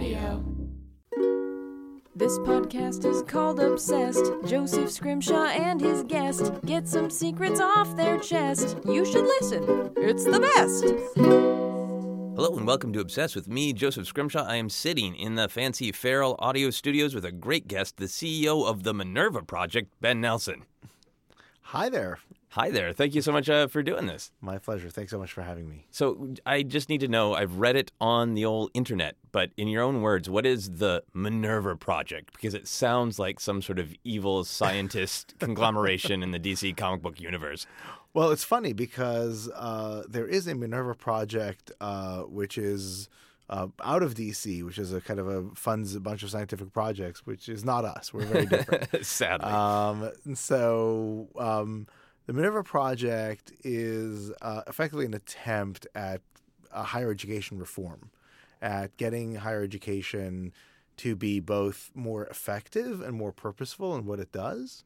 Audio. This podcast is called Obsessed. Joseph Scrimshaw and his guest get some secrets off their chest. You should listen, it's the best. Hello and welcome to Obsessed with me, Joseph Scrimshaw. I am sitting in the fancy Feral Audio Studios with a great guest, the CEO of the Minerva Project, Ben Nelson. Hi there. Hi there. Thank you so much uh, for doing this. My pleasure. Thanks so much for having me. So, I just need to know I've read it on the old internet, but in your own words, what is the Minerva Project? Because it sounds like some sort of evil scientist conglomeration in the DC comic book universe. Well, it's funny because uh, there is a Minerva project uh, which is uh, out of DC, which is a kind of a funds a bunch of scientific projects, which is not us. We're very different. Sadly. um, and so um, the Minerva project is uh, effectively an attempt at a higher education reform, at getting higher education to be both more effective and more purposeful in what it does.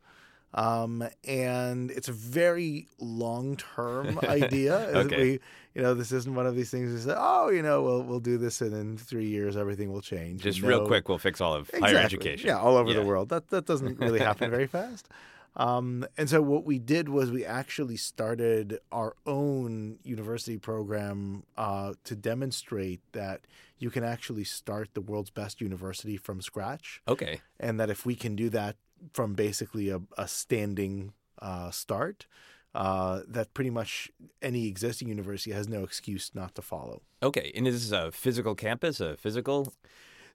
Um, and it's a very long term idea. Okay. We, you know, this isn't one of these things we say, oh, you know, we'll we'll do this, and in three years everything will change. just No- real quick, we'll fix all of higher education. Yeah, all over Yeah. the world. That that doesn't really happen very fast. Um, and so what we did was we actually started our own university program uh, to demonstrate that you can actually start the world's best university from scratch, Okay. and that if we can do that from basically a, a standing uh, start, uh, that pretty much any existing university has no excuse not to follow. Okay. And is this a physical campus, a physical?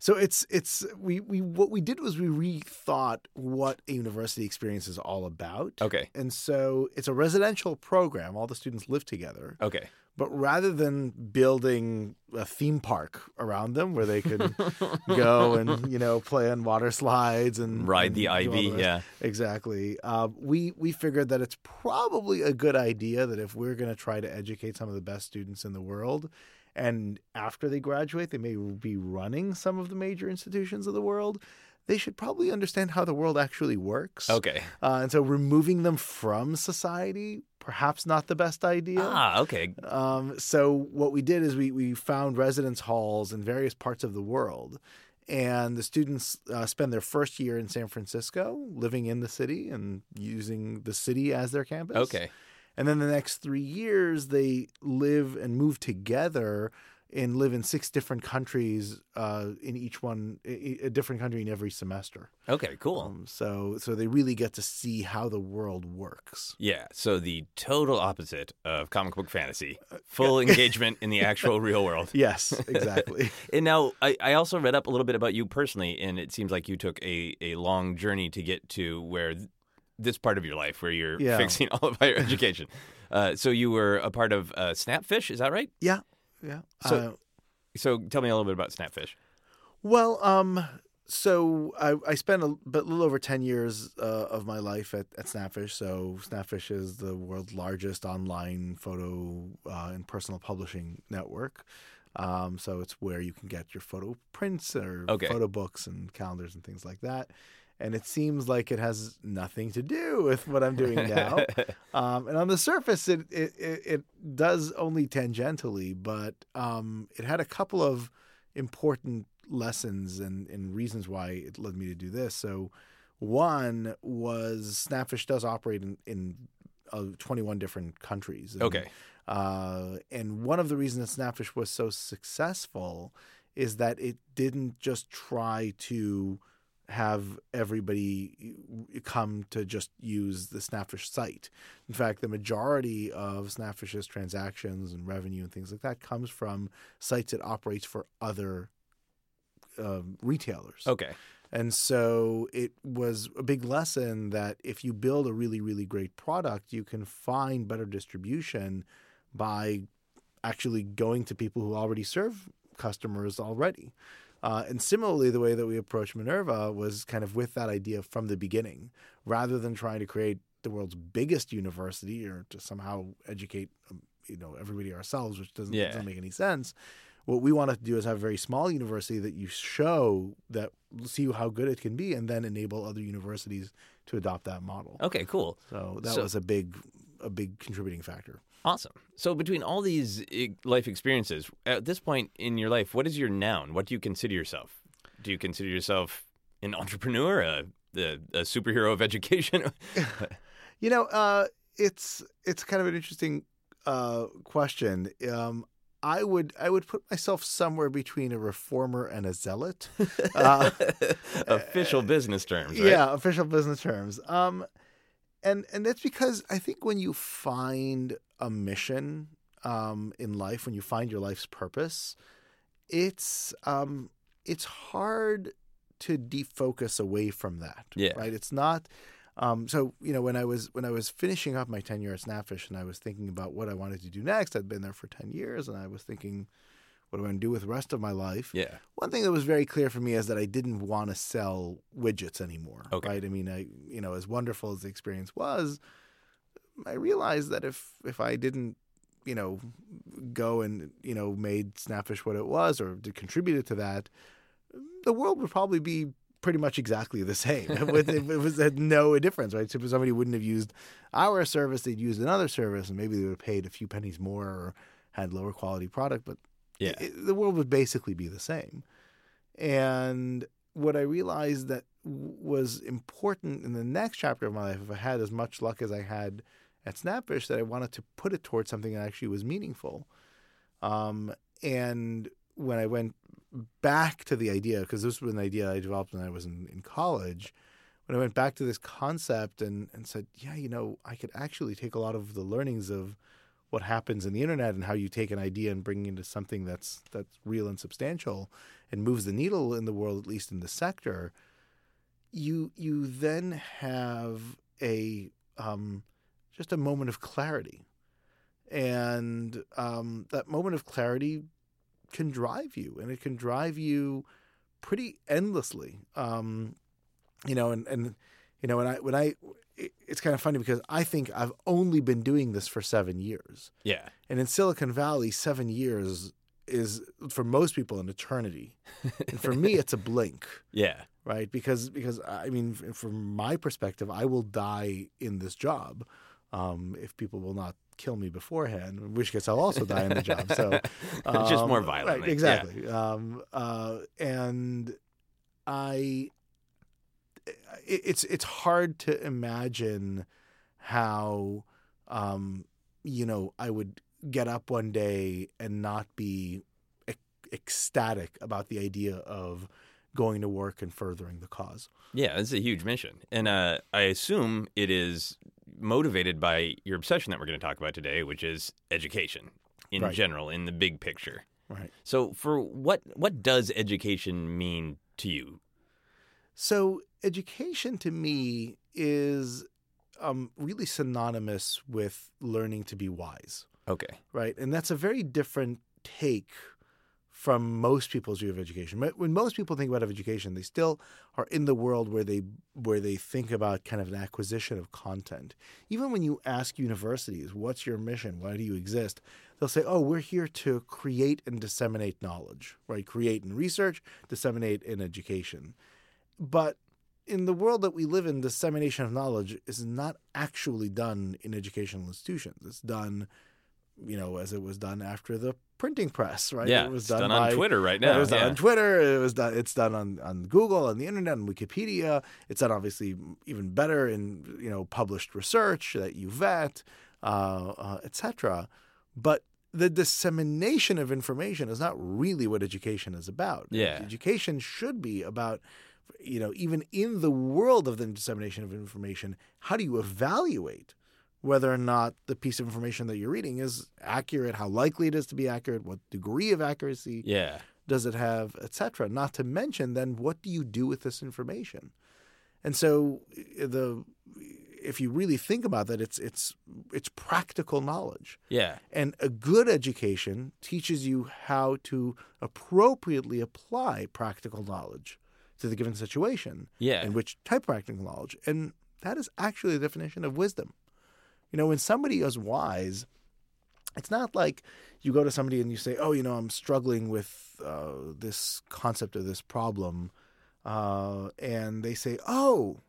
So it's it's we we what we did was we rethought what a university experience is all about. Okay. And so it's a residential program. All the students live together. Okay. But rather than building a theme park around them where they could go and you know play on water slides and Ride the and all ivy. rest- Yeah. Exactly. Uh, we we figured that it's probably a good idea that if we're going to try to educate some of the best students in the world, and after they graduate, they may be running some of the major institutions of the world. They should probably understand how the world actually works. Okay. Uh, and so removing them from society, perhaps not the best idea. Ah, okay. Um, so what we did is we we found residence halls in various parts of the world, and the students uh, spend their first year in San Francisco, living in the city and using the city as their campus. Okay. and then the next three years they live and move together and live in six different countries, uh, in each one a different country in every semester. Okay, cool. Um, so so they really get to see how the world works. yeah, so the total opposite of comic book fantasy. Full engagement in the actual real world. Yes, exactly. And now I, I also read up a little bit about you personally, and it seems like you took a, a long journey to get to where th- this part of your life where you're Yeah. fixing all of higher education. Uh, so you were a part of uh, Snapfish, is that right? yeah, yeah. So- Uh, So tell me a little bit about Snapfish. Well, um, so I, I spent a bit, little over 10 years uh, of my life at, at Snapfish. So Snapfish is the world's largest online photo uh, and personal publishing network. Um, so it's where you can get your photo prints or Okay. photo books and calendars and things like that. And it seems like it has nothing to do with what I'm doing now. Um, and on the surface, it, it it does only tangentially, but um, it had a couple of important lessons and, and reasons why it led me to do this. So, one was Snapfish does operate in, in uh, 21 different countries. And, Okay. Uh, and one of the reasons that Snapfish was so successful is that it didn't just try to have everybody come to just use the Snapfish site. In fact, the majority of Snapfish's transactions and revenue and things like that comes from sites it operates for other um, retailers. Okay. And so it was a big lesson that if you build a really, really great product, you can find better distribution by actually going to people who already serve customers already. Uh, and similarly, the way that we approached Minerva was kind of with that idea from the beginning, rather than trying to create the world's biggest university or to somehow educate, um, you know, everybody ourselves, which doesn't, Yeah. doesn't make any sense. What we wanted to do is have a very small university that you show that see how good it can be, and then enable other universities to adopt that model. Okay, cool. So that So- was a big, a big contributing factor. Awesome. So between all these life experiences, at this point in your life, what is your noun? What do you consider yourself? Do you consider yourself an entrepreneur, a, a, a superhero of education? You know, uh, it's it's kind of an interesting uh, question. Um, I would I would put myself somewhere between a reformer and a zealot. Uh, Official business terms, right? Yeah, official business terms. Um, and and that's because I think when you find a mission um, in life, when you find your life's purpose, it's um, it's hard to defocus away from that. Yeah. Right. It's not. Um, so you know when I was when I was finishing up my tenure at Snapfish and I was thinking about what I wanted to do next. I'd been there for ten years and I was thinking, what am I going to do with the rest of my life? Yeah. One thing that was very clear for me is that I didn't want to sell widgets anymore. Okay. Right. I mean, I you know, as wonderful as the experience was, I realized that if if I didn't, you know, go and you know made Snapfish what it was or contributed to that, the world would probably be pretty much exactly the same. it, it was had no difference, right? So if somebody wouldn't have used our service, they'd used another service, and maybe they would have paid a few pennies more or had lower quality product, but Yeah. it- the world would basically be the same. And what I realized that was important in the next chapter of my life, if I had as much luck as I had at Snapfish, that I wanted to put it towards something that actually was meaningful. Um, and when I went back to the idea, because this was an idea I developed when I was in, in college, when I went back to this concept and, and said, yeah, you know, I could actually take a lot of the learnings of what happens in the internet and how you take an idea and bring it into something that's that's real and substantial and moves the needle in the world, at least in the sector, you you then have a um, just a moment of clarity, and um, that moment of clarity can drive you, and it can drive you pretty endlessly. Um, you know, and and you know, when I when I it's kind of funny because I think I've only been doing this for seven years. Yeah. And in Silicon Valley, seven years is for most people an eternity. and for me, it's a blink, Yeah. right? Because because I mean, from my perspective, I will die in this job um, if people will not kill me beforehand. In which case, I'll also die in the job. So Just more um, violently. right? Yeah. Exactly. Um, uh, and I, it, it's it's hard to imagine how um, you know I would get up one day and not be ec- ecstatic about the idea of going to work and furthering the cause. Yeah, it's a huge mission. And uh, I assume it is motivated by your obsession that we're going to talk about today, which is education in Right. general, in the big picture. Right. So, for what what does education mean to you? So education to me is um, really synonymous with learning to be wise. Okay. right? And that's a very different take from most people's view of education. But When most people think about education, they still are in the world where they where they think about kind of an acquisition of content. Even when you ask universities, "What's your mission? Why do you exist?" They'll say, "Oh, we're here to create and disseminate knowledge, right? Create in research, disseminate in education." But in the world that we live in, dissemination of knowledge is not actually done in educational institutions. It's done you know, as it was done after the printing press, right? Yeah, it was it's done, done by, on Twitter right now. It was done yeah. on Twitter. It was done. It's done on, on Google, on the internet, on Wikipedia. It's done obviously even better in you know published research that you vet, uh, uh, etc. But the dissemination of information is not really what education is about. Yeah. education should be about you know even in the world of the dissemination of information, how do you evaluate whether or not the piece of information that you're reading is accurate, how likely it is to be accurate, what degree of accuracy Yeah. does it have, etc. Not to mention then what do you do with this information? And so the if you really think about that, it's it's it's practical knowledge. Yeah. And a good education teaches you how to appropriately apply practical knowledge to the given situation Yeah. and which type of practical knowledge. And that is actually the definition of wisdom. You know, when somebody is wise, it's not like you go to somebody and you say, "Oh, you know, I'm struggling with uh, this concept or this problem," uh, and they say, "Oh,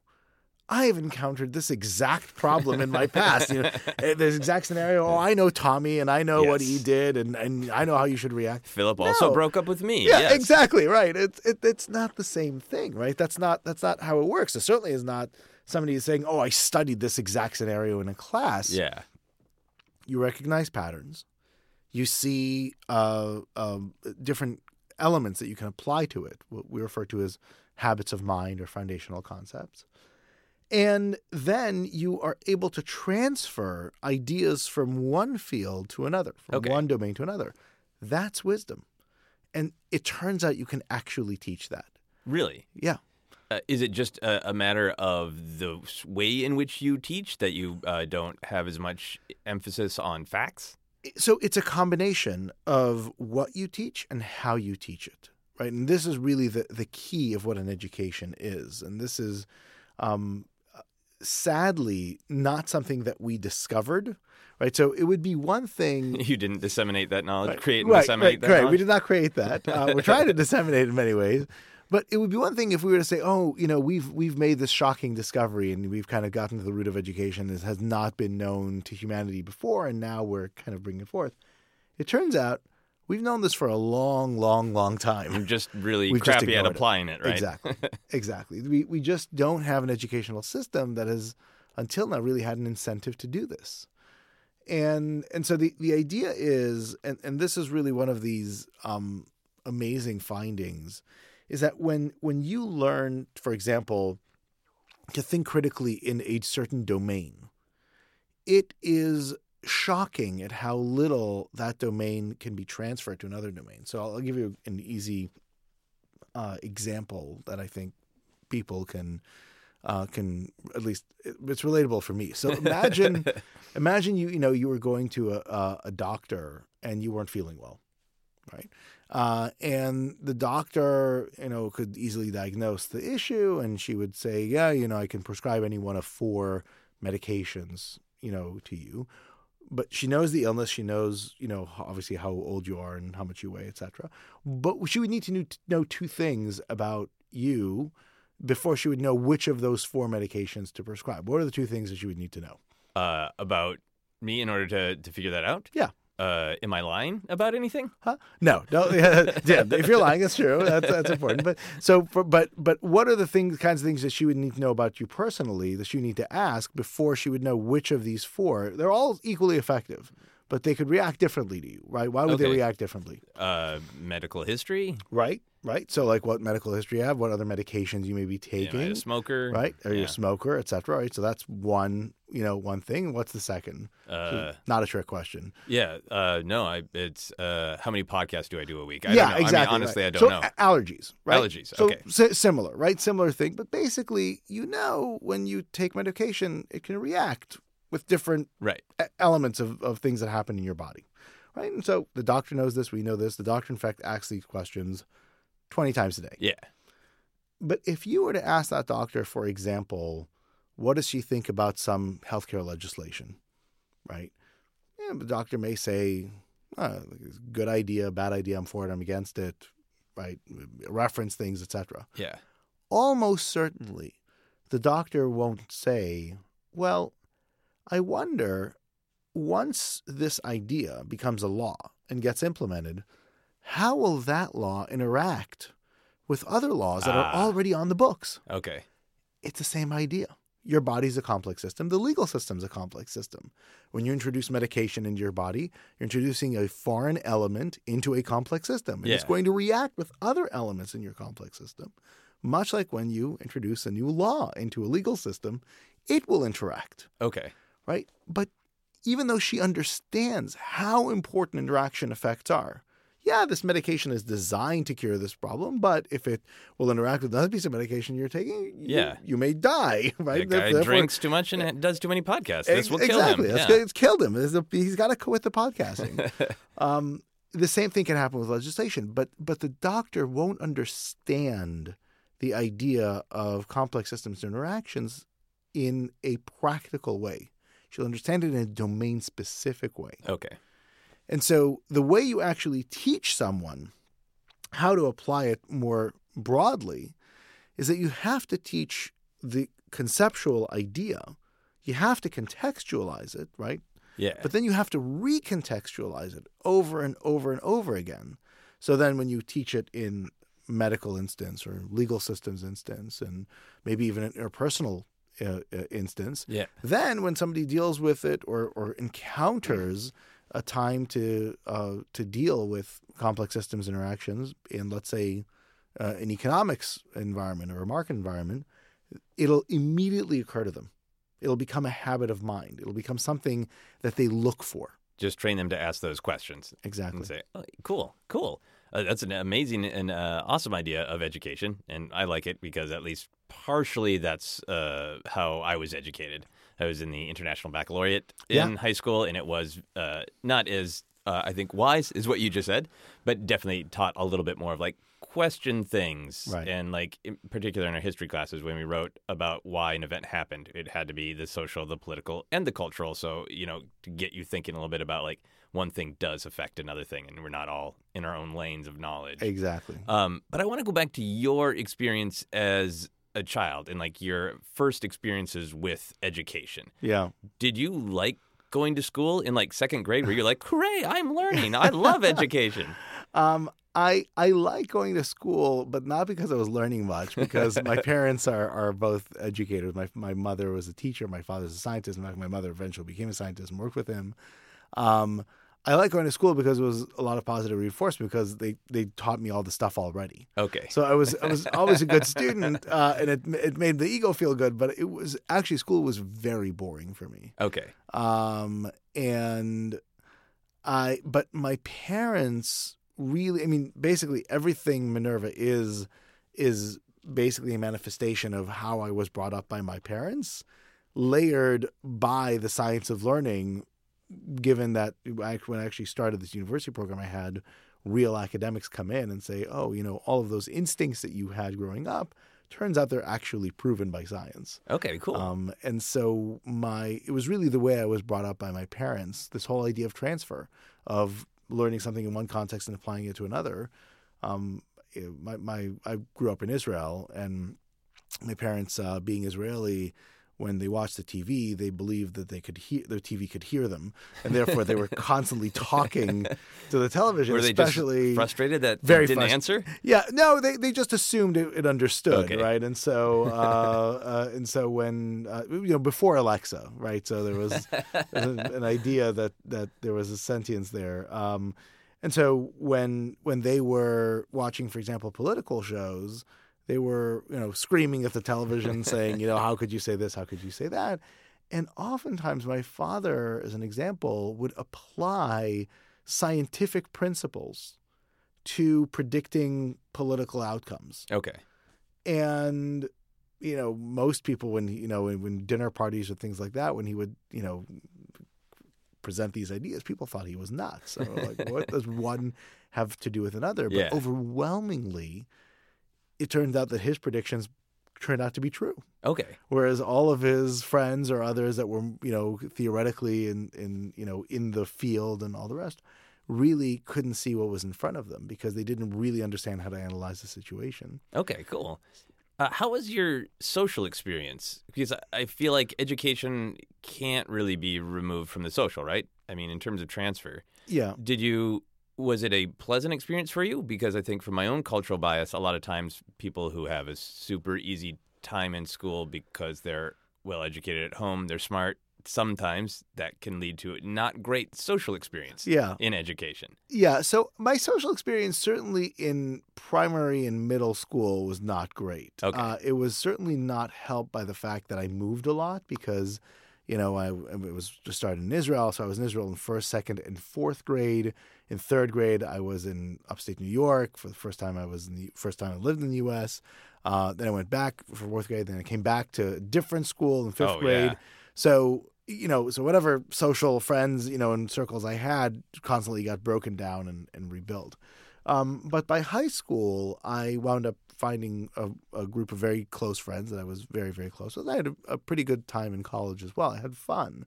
I have encountered this exact problem in my past. You know, eh, this exact scenario. Oh, I know Tommy, and I know what he did, and, and I know how you should react. Philip also broke up with me. Yeah, yes. exactly right. It's it, it's not the same thing, right? That's not that's not how it works. It certainly is not somebody is saying, "Oh, I studied this exact scenario in a class." Yeah. You recognize patterns. You see uh, um, different elements that you can apply to it. What we refer to as habits of mind or foundational concepts. And then you are able to transfer ideas from one field to another, from Okay. one domain to another. That's wisdom. And it turns out you can actually teach that. Really? Yeah. Uh, is it just a, a matter of the way in which you teach that you uh, don't have as much emphasis on facts? So it's a combination of what you teach and how you teach it, right? And this is really the, the key of what an education is. And this is um, sadly not something that we discovered, right? So it would be one thing You didn't disseminate that knowledge, Right, create and right, disseminate right, that correct. knowledge? We did not create that. Uh, we're trying to disseminate in many ways. But it would be one thing if we were to say, "Oh, you know, we've we've made this shocking discovery, and we've kind of gotten to the root of education. This has not been known to humanity before, and now we're kind of bringing it forth." It turns out we've known this for a long, long, long time. I'm just really We've just crappy at ignored it. applying it, right? Exactly. exactly. We we just don't have an educational system that has until now really had an incentive to do this. And and so the, the idea is and, and this is really one of these um, amazing findings is that when when you learn, for example, to think critically in a certain domain, it is shocking at how little that domain can be transferred to another domain. So I'll, I'll give you an easy uh, example that I think people can uh, can at least it's relatable for me. So imagine imagine you you know you were going to a, a, a doctor and you weren't feeling well, right? Uh, and the doctor you know could easily diagnose the issue, and she would say, yeah, you know, I can prescribe any one of four medications, you know, to you. But she knows the illness. She knows, you know, obviously how old you are and how much you weigh, etc. But she would need to know two things about you before she would know which of those four medications to prescribe. What are the two things that she would need to know? Uh, about me in order to, to figure that out? Yeah. Uh, am I lying about anything? Huh? No, no. yeah, if you're lying, it's true. That's that's important. But so, for, but but what are the things, kinds of things that she would need to know about you personally that she need to ask before she would know which of these four? They're all equally effective, but they could react differently to you, right? Why would they react differently? Uh, medical history? Right, right. So, like, what medical history you have, what other medications you may be taking, I a smoker? right? Are you Yeah. a smoker, et cetera, right? So that's one, you know, one thing. What's the second? Uh, Not a trick question. yeah. Uh, no, I, it's uh, how many podcasts do I do a week? I yeah, don't know. exactly. I mean, honestly, right. I don't so, know. Allergies, right? Allergies, So okay. si- similar, right? Similar thing, but basically, you know, when you take medication, it can react with different Right. elements of, of things that happen in your body, right? And so the doctor knows this. We know this. The doctor, in fact, asks these questions twenty times a day. Yeah. But if you were to ask that doctor, for example, what does she think about some healthcare legislation, right? Yeah, the doctor may say, oh, good idea, bad idea, I'm for it, I'm against it, right? Reference things, etc. Yeah. Almost certainly, the doctor won't say, well, I wonder, once this idea becomes a law and gets implemented, how will that law interact with other laws that are Ah. already on the books? Okay. It's the same idea. Your body's a complex system. The legal system's a complex system. When you introduce medication into your body, you're introducing a foreign element into a complex system. And it's Yeah. going to react with other elements in your complex system. Much like when you introduce a new law into a legal system, it will interact, Okay. right? But even though she understands how important interaction effects are, yeah, this medication is designed to cure this problem, but if it will interact with another piece of medication you're taking, you- Yeah. you, may die, right? That guy Therefore- drinks too much and does too many podcasts. This will kill exactly. him. That's Yeah. It's killed him. There's a- he's got to quit the podcasting. um, the same thing can happen with legislation, but but the doctor won't understand the idea of complex systems interactions in a practical way. She'll understand it in a domain specific way. Okay. And so the way you actually teach someone how to apply it more broadly is that you have to teach the conceptual idea, you have to contextualize it, right? Yeah. But then you have to recontextualize it over and over and over again. So then when you teach it in medical instance or legal systems instance and maybe even an interpersonal uh, uh, instance, yeah. then when somebody deals with it or, or encounters a time to uh, to deal with complex systems interactions in let's say uh, an economics environment or a market environment, it'll immediately occur to them. It'll become a habit of mind. It'll become something that they look for. Just train them to ask those questions Exactly. and say, oh, "Cool, cool." Uh, that's an amazing and uh, awesome idea of education, and I like it because at least partially that's uh, how I was educated. I was in the International Baccalaureate in Yeah. high school, and it was uh, not as uh, I think wise is what you just said, but definitely taught a little bit more of like question things, Right. and like in particular in our history classes when we wrote about why an event happened, it had to be the social, the political, and the cultural. So you know to get you thinking a little bit about like one thing does affect another thing, and we're not all in our own lanes of knowledge. Exactly. Um, but I want to go back to your experience as a child and like your first experiences with education. Yeah. Did you like going to school in like second grade where you're like, hooray, I'm learning. I love education. Um, I I like going to school, but not because I was learning much. Because my parents are, are both educators. My my mother was a teacher. My father's a scientist. In fact, my mother eventually became a scientist and worked with him. Um, I like going to school because it was a lot of positive reinforcement because they, they taught me all the stuff already. Okay. So I was I was always a good student, uh, and it it made the ego feel good. But it was actually school was very boring for me. Okay. Um, and I, but my parents really, I mean, basically everything Minerva is, is basically a manifestation of how I was brought up by my parents, layered by the science of learning. Given that I, when I actually started this university program, I had real academics come in and say, "Oh, you know, all of those instincts that you had growing up, turns out they're actually proven by science." Okay, cool. Um, and so my it was really the way I was brought up by my parents. This whole idea of transfer, of learning something in one context and applying it to another. Um, it- my my I grew up in Israel, and my parents, uh, being Israeli, when they watched the TV, they believed that they could hear their TV could hear them, and therefore they were constantly talking to the television, Were they especially just frustrated that very didn't frust- answer? yeah, no, they, they just assumed it, it understood, Okay. right? And so uh, uh, and so when uh, you know before Alexa, right? So there was an, an idea that that there was a sentience there. Um, and so when when they were watching, for example, political shows, they were you know screaming at the television, saying, you know, how could you say this? How could you say that? And oftentimes, my father, as an example, would apply scientific principles to predicting political outcomes. Okay. And you know, most people when you know when, when dinner parties or things like that, when he would you know present these ideas, people thought he was nuts. So like, what does one have to do with another? But Yeah. overwhelmingly, it turns out that his predictions turned out to be true. Okay. Whereas all of his friends or others that were, you know, theoretically in, in you know, in the field and all the rest, really couldn't see what was in front of them because they didn't really understand how to analyze the situation. Okay, cool. Uh, how was your social experience? Because I- I feel like education can't really be removed from the social, right? I mean, in terms of transfer. Yeah. Did you was it a pleasant experience for you? Because I think from my own cultural bias, a lot of times people who have a super easy time in school because they're well educated at home, they're smart. Sometimes that can lead to a not great social experience Yeah. in education. Yeah. So my social experience, certainly in primary and middle school, was not great. Okay. Uh, it was certainly not helped by the fact that I moved a lot because, you know, I, it was just started in Israel. So I was in Israel in first, second, and fourth grade. In third grade, I was in upstate New York for the first time. I was in the first time I lived in the U.S. Uh, then I went back for fourth grade. Then I came back to a different school in fifth Oh, grade. yeah. So you know, so whatever social friends you know and circles I had constantly got broken down and, and rebuilt. Um, but by high school, I wound up finding a, a group of very close friends that I was very very close with. I had a, a pretty good time in college as well. I had fun.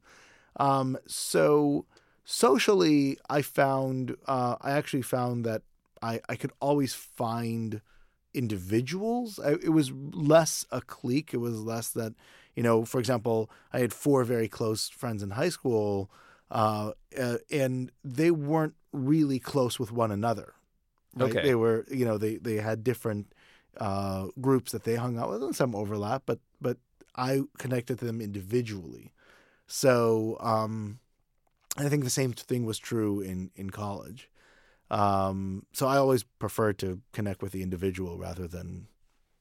Um, so socially, I found uh, I actually found that I, I could always find individuals. I, it was less a clique. It was less that, you know, for example, I had four very close friends in high school, uh, uh, and they weren't really close with one another. Right? Okay. They were, you know, they they had different uh, groups that they hung out with, and some overlap, but but I connected to them individually. So um, I think the same thing was true in in college. Um, so I always preferred to connect with the individual rather than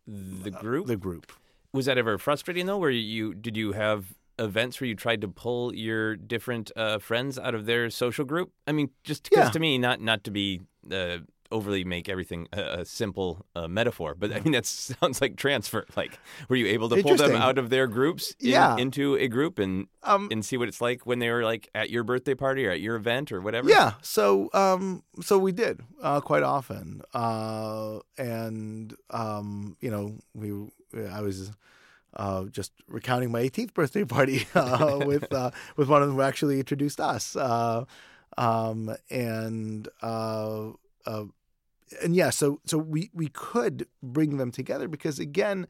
The group the group. was that ever frustrating though? Where you did you have events where you tried to pull your different uh, friends out of their social group? I mean, just because Yeah. to me, not not to be uh, overly make everything a, a simple uh, metaphor, but I mean that sounds like transfer. Like, were you able to pull them out of their groups in- Yeah. into a group and Um, and see what it's like when they were like at your birthday party or at your event or whatever? Yeah, so um, so we did uh, quite often, uh, and um, you know, we I was uh, just recounting my 18th birthday party uh, with uh, with one of them who actually introduced us, uh, um, and uh, uh, and yeah, so so we we could bring them together because again,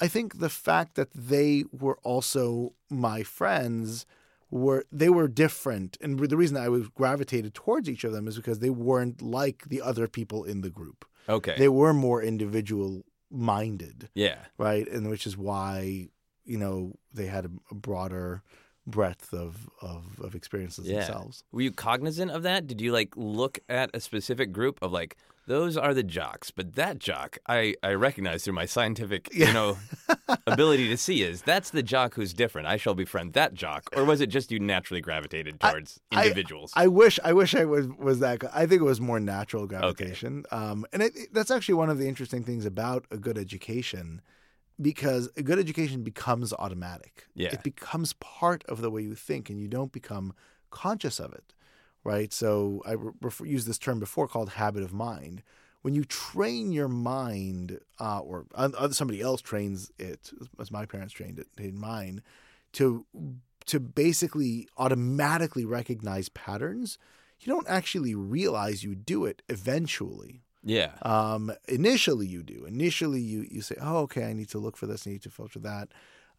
I think the fact that they were also my friends were they were different, and the reason I was gravitated towards each of them is because they weren't like the other people in the group. Okay. They were more individual minded, yeah. right? And which is why you know they had a, a broader breadth of, of of experiences Yeah. themselves. Were you cognizant of that? Did you like look at a specific group of like those are the jocks, but that jock I I recognize through my scientific you know ability to see is that's the jock who's different. I shall befriend that jock, or was it just you naturally gravitated towards I- individuals? I wish I wish I was was that. I think it was more natural gravitation. Um, and it- that's actually one of the interesting things about a good education, because a good education becomes automatic. Yeah. it becomes part of the way you think, and you don't become conscious of it, right? So I re- refer, used this term before called habit of mind. When you train your mind, uh, or uh, somebody else trains it, as my parents trained it in mine, to to basically automatically recognize patterns, you don't actually realize you do it eventually. Yeah. Um, initially, you do. Initially, you you say, "Oh, okay, I need to look for this. I need to filter that,"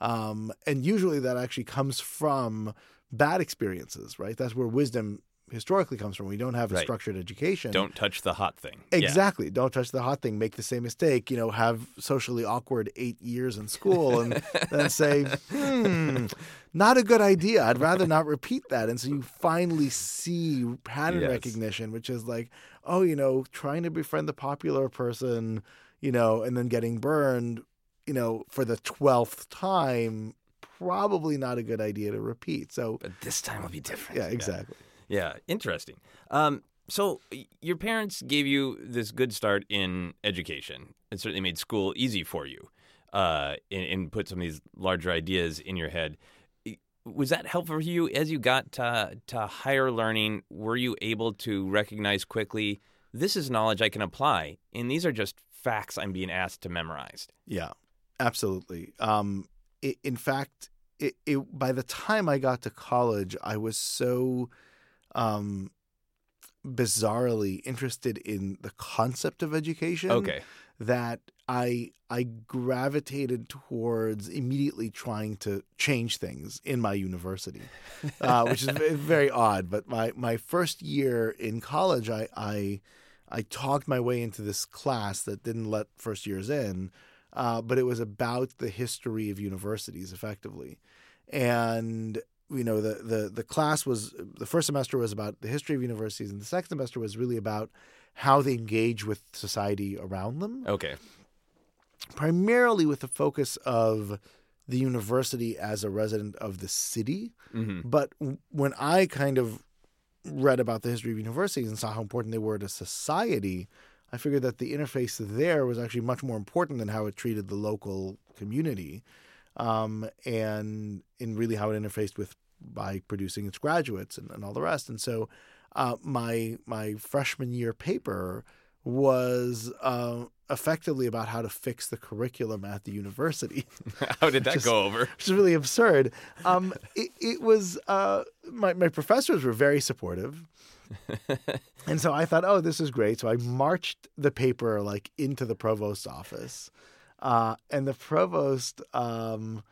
um, and usually that actually comes from bad experiences, right? That's where wisdom historically comes from. We don't have a Right. structured education. Don't touch the hot thing. Yeah. Exactly. Don't touch the hot thing. Make the same mistake. You know, have socially awkward eight years in school, and then say, "Hmm, not a good idea. I'd rather not repeat that." And so you finally see pattern Yes. recognition, which is like, oh, you know, trying to befriend the popular person, you know, and then getting burned, you know, for the twelfth time. Probably not a good idea to repeat. So, But this time will be different. yeah, exactly. Yeah, interesting. Um, so your parents gave you this good start in education. It certainly made school easy for you, uh, and, and put some of these larger ideas in your head. Was that helpful for you as you got to, to higher learning? Were you able to recognize quickly this is knowledge I can apply, and these are just facts I'm being asked to memorize? Yeah, absolutely. Um, i in fact, it, it, by the time I got to college, I was so um, bizarrely interested in the concept of education Okay, that I I gravitated towards immediately trying to change things in my university, uh, which is very odd. But my, my first year in college, I, I I talked my way into this class that didn't let first years in, uh, but it was about the history of universities, effectively, and you know the the the class was the first semester was about the history of universities, and the second semester was really about how they engage with society around them okay, primarily with the focus of the university as a resident of the city. hmm But when I kind of read about the history of universities and saw how important they were to society, I figured that the interface there was actually much more important than how it treated the local community, um, and in really how it interfaced with by producing its graduates and, and all the rest. And so, uh, my my freshman year paper was uh, effectively about how to fix the curriculum at the university. How did that go over? which is really absurd. Um, it, it was uh, my my professors were very supportive, and so I thought, oh, this is great. So I marched the paper like into the provost's office, uh, and the provost, um,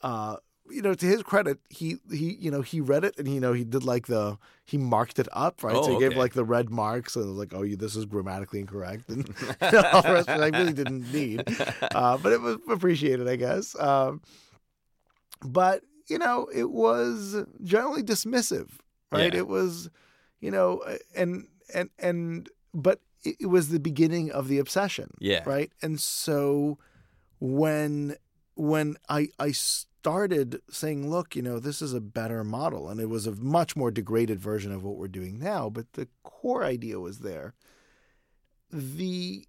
uh, you know, to his credit, he he you know he read it and you know he did like the he marked it up right. Oh, so he gave like the red marks and was like, oh, you, this is grammatically incorrect and all the rest of it I really didn't need, uh, but it was appreciated, I guess. Um, but you know, it was generally dismissive, right? Yeah. It was, you know, and and and but it, it was the beginning of the obsession, Yeah. right? And so when when I I started saying, look, you know, this is a better model, and it was a much more degraded version of what we're doing now, but the core idea was there. The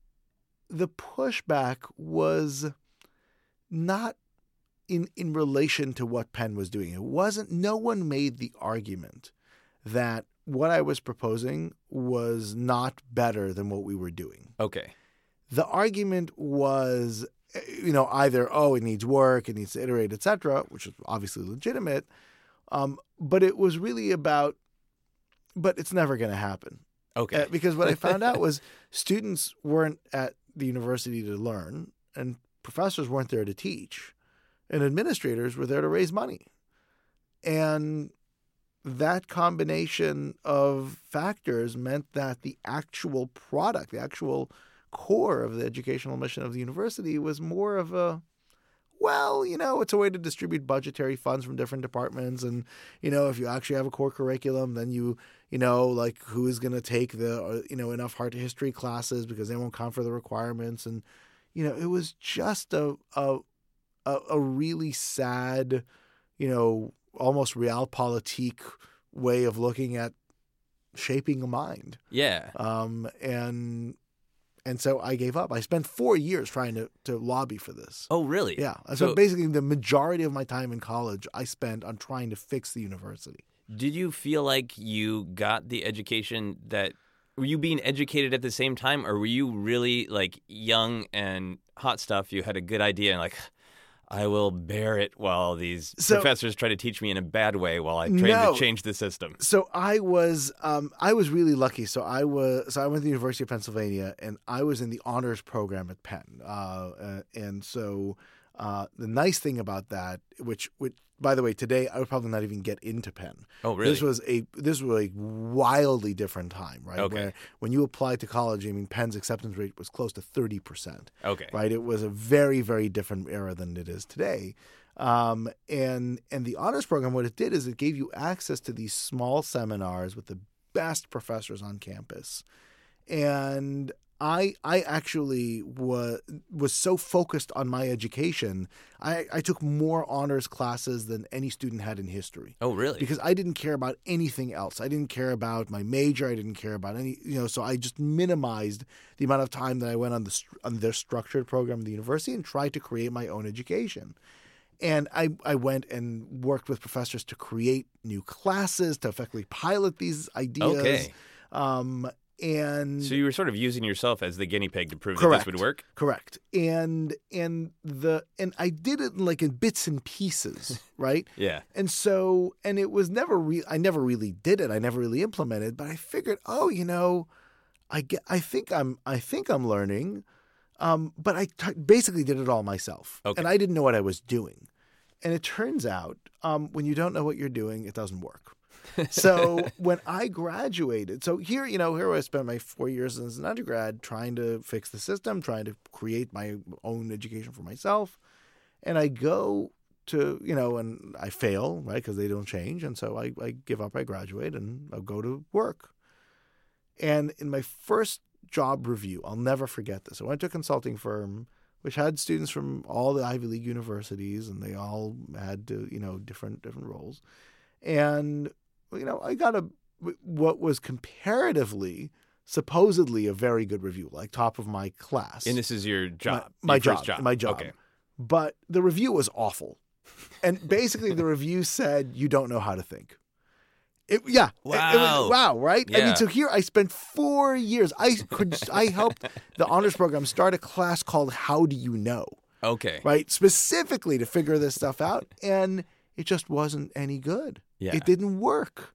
the pushback was not in in relation to what Penn was doing. It wasn't no one made the argument that what I was proposing was not better than what we were doing. Okay. The argument was you know either oh it needs work, it needs to iterate, etc., which is obviously legitimate, um, but it was really about but it's never going to happen. Okay. Uh, because what I found out was students weren't at the university to learn, and professors weren't there to teach, and administrators were there to raise money. And that combination of factors meant that the actual product, the actual core of the educational mission of the university was more of a well, you know, it's a way to distribute budgetary funds from different departments. And, you know, if you actually have a core curriculum, then you, you know, like who is going to take the, uh, you know, enough art history classes because they won't count for the requirements. And, you know, it was just a, a, a, a really sad, you know, almost realpolitik way of looking at shaping a mind. yeah. Um, and, and so I gave up. I spent four years trying to, to lobby for this. Oh, really? Yeah. So, So- basically, the majority of my time in college I spent on trying to fix the university. Did you feel like you got the education that were you being educated at the same time or were you really like young and hot stuff you had a good idea and like I will bear it while these So- professors try to teach me in a bad way while I try No. to change the system. So I was um, I was really lucky. So I was so I went to the University of Pennsylvania, and I was in the honors program at Penn. Uh, uh, and so uh, the nice thing about that, which which by the way, today I would probably not even get into Penn. Oh, really? This was a this was a wildly different time, right? Okay. Where when you applied to college, I mean, Penn's acceptance rate was close to thirty percent. okay. right? It was a very, very different era than it is today. Um, and and the honors program, what it did is it gave you access to these small seminars with the best professors on campus. And I I actually was was so focused on my education, I, I took more honors classes than any student had in history Oh, really? because I didn't care about anything else. I didn't care about my major. I didn't care about any, you know. So I just minimized the amount of time that I went on the on their structured program at the university and tried to create my own education. And I I went and worked with professors to create new classes to effectively pilot these ideas. Okay. Um, and So you were sort of using yourself as the guinea pig to prove that this would work? correct. And and the and I did it like in bits and pieces, right? Yeah. And so, and it was never re- I never really did it. I never really implemented, but I figured, oh, you know, I get, I think I'm, I think I'm learning. Um, but I t- basically did it all myself. Okay. And I didn't know what I was doing. And it turns out, um, when you don't know what you're doing, it doesn't work. So when I graduated, so here, you know, here I spent my four years as an undergrad trying to fix the system, trying to create my own education for myself. And I go to, you know, and I fail, right, because they don't change. And so I, I give up, I graduate, and I go to work. And in my first job review, I'll never forget this. I went to a consulting firm which had students from all the Ivy League universities, and they all had, to, you know, different different roles. And you know, I got a what was comparatively, supposedly, a very good review, like top of my class. And this is your job. my your first job, my job. Okay. but the review was awful. And basically, the review said, "You don't know how to think." It, yeah. It- it was- Wow. wow. Right. I mean, so here I spent four years. I could. I helped the honors program start a class called "How Do You Know?" Okay. Right, specifically to figure this stuff out, and it just wasn't any good. Yeah. It didn't work.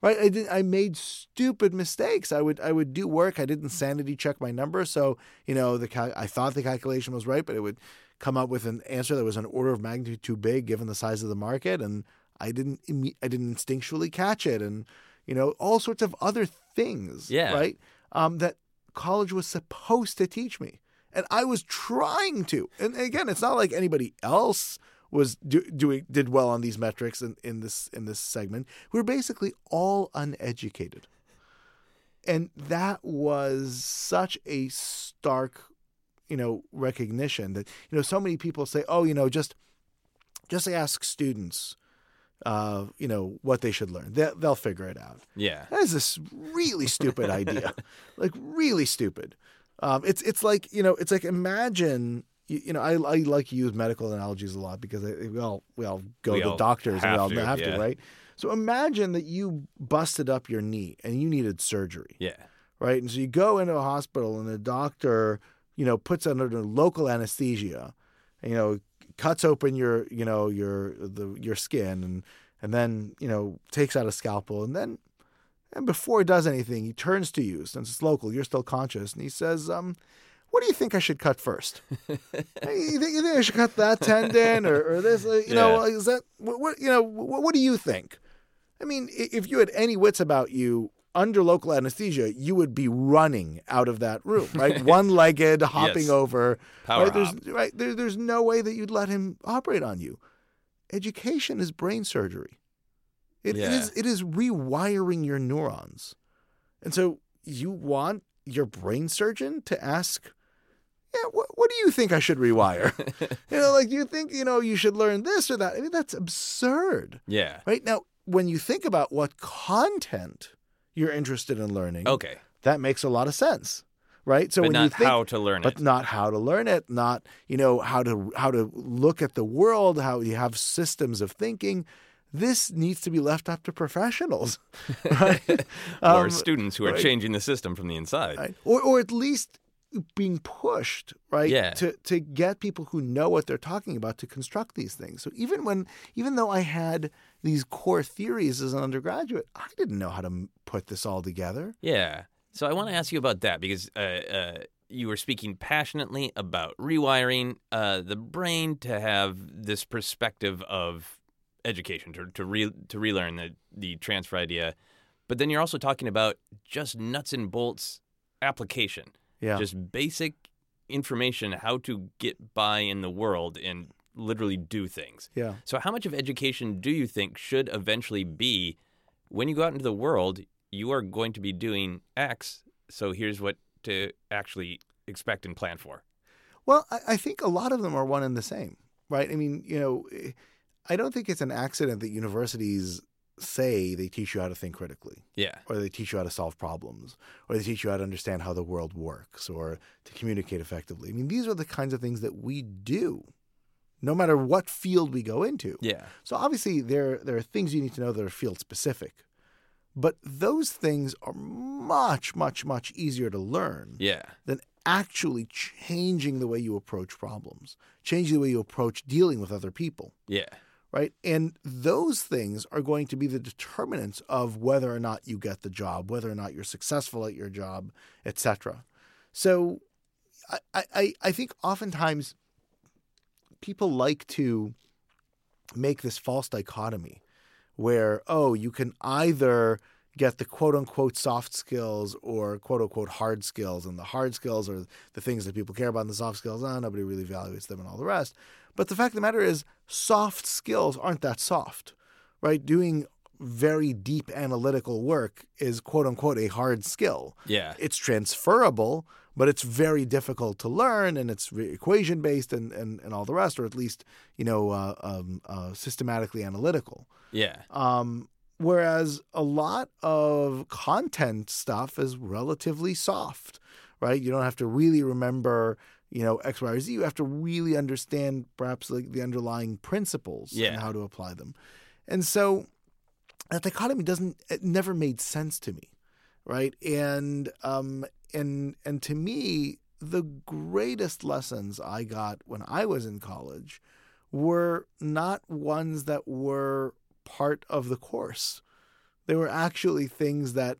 right? I did I made stupid mistakes. I would I would do work. I didn't sanity check my number, so you know the cal- I thought the calculation was right, but it would come up with an answer that was an order of magnitude too big given the size of the market, and I didn't I didn't instinctually catch it, and you know all sorts of other things. Yeah. right. Um, that college was supposed to teach me, and I was trying to. And again, it's not like anybody else was do, doing did well on these metrics in, in this in this segment. We were basically all uneducated, and that was such a stark, you know, recognition that you know so many people say, oh, you know, just just ask students, uh, you know, what they should learn. They, they'll figure it out. Yeah. That is this really stupid idea, like really stupid. Um, it's it's like you know, it's like imagine you, you know, I, I like to use medical analogies a lot because I, we all we all go We to all doctors and we all to, have yeah. to, right? So imagine that you busted up your knee and you needed surgery, Yeah. right? And so you go into a hospital and the doctor, you know, puts under local anesthesia, and, you know, cuts open your, you know, your the your skin and and then you know takes out a scalpel and then and before he does anything, he turns to you since it's local. You're still conscious, and he says, um, "What do you think I should cut first? Hey, you, think, you think I should cut that tendon or, or this? Uh, you know, is that what, what? You know, what, what do you think? I mean, if you had any wits about you." Under local anesthesia, you would be running out of that room, right? One-legged, hopping Yes. over. Power right? There's hop. right there, there's no way that you'd let him operate on you. Education is brain surgery. It, it Yeah. is it is rewiring your neurons, and so you want your brain surgeon to ask, yeah, what, what do you think I should rewire? you know, like do you think you know you should learn this or that? I mean, that's absurd, Yeah. right? Now, when you think about what content you're interested in learning, Okay. that makes a lot of sense, right? So but when not you think how to learn but it. But not how to learn it, not you know how to how to look at the world, how you have systems of thinking. This needs to be left up to professionals, right? or Um, students who are right. changing the system from the inside. right? Or or at least being pushed, right? Yeah. To to get people who know what they're talking about to construct these things. So even when even though I had these core theories as an undergraduate, I didn't know how to put this all together. Yeah. So I want to ask you about that because uh, uh, you were speaking passionately about rewiring uh, the brain to have this perspective of education, to to, re- to relearn the the transfer idea, but then you're also talking about just nuts and bolts application, Yeah. just basic information how to get by in the world and literally do things. yeah. So, how much of education do you think should eventually be when you go out into the world, you are going to be doing X, so here's what to actually expect and plan for? Well, I, I think a lot of them are one and the same, right? I mean, you know, I don't think it's an accident that universities say they teach you how to think critically, Yeah. or they teach you how to solve problems, or they teach you how to understand how the world works, or to communicate effectively. I mean, these are the kinds of things that we do, no matter what field we go into. Yeah. So obviously, there there are things you need to know that are field specific, but those things are much, much, much easier to learn Yeah. than actually changing the way you approach problems, changing the way you approach dealing with other people, Yeah. Right? And those things are going to be the determinants of whether or not you get the job, whether or not you're successful at your job, etc. So I, I, I think oftentimes people like to make this false dichotomy where, oh, you can either get the quote unquote soft skills or quote unquote hard skills. And the hard skills are the things that people care about, and the soft skills, oh, nobody really evaluates them and all the rest. But the fact of the matter is, soft skills aren't that soft, right? Doing very deep analytical work is quote unquote a hard skill. Yeah. It's transferable, but it's very difficult to learn and it's equation based and, and, and all the rest, or at least, you know, uh, um, uh, systematically analytical. Yeah. Um, whereas a lot of content stuff is relatively soft, right? You don't have to really remember, you know, X, Y, or Z. You have to really understand perhaps like the underlying principles Yeah. and how to apply them. And so that dichotomy doesn't it never made sense to me, right? And um and and to me, the greatest lessons I got when I was in college were not ones that were part of the course, They were actually things that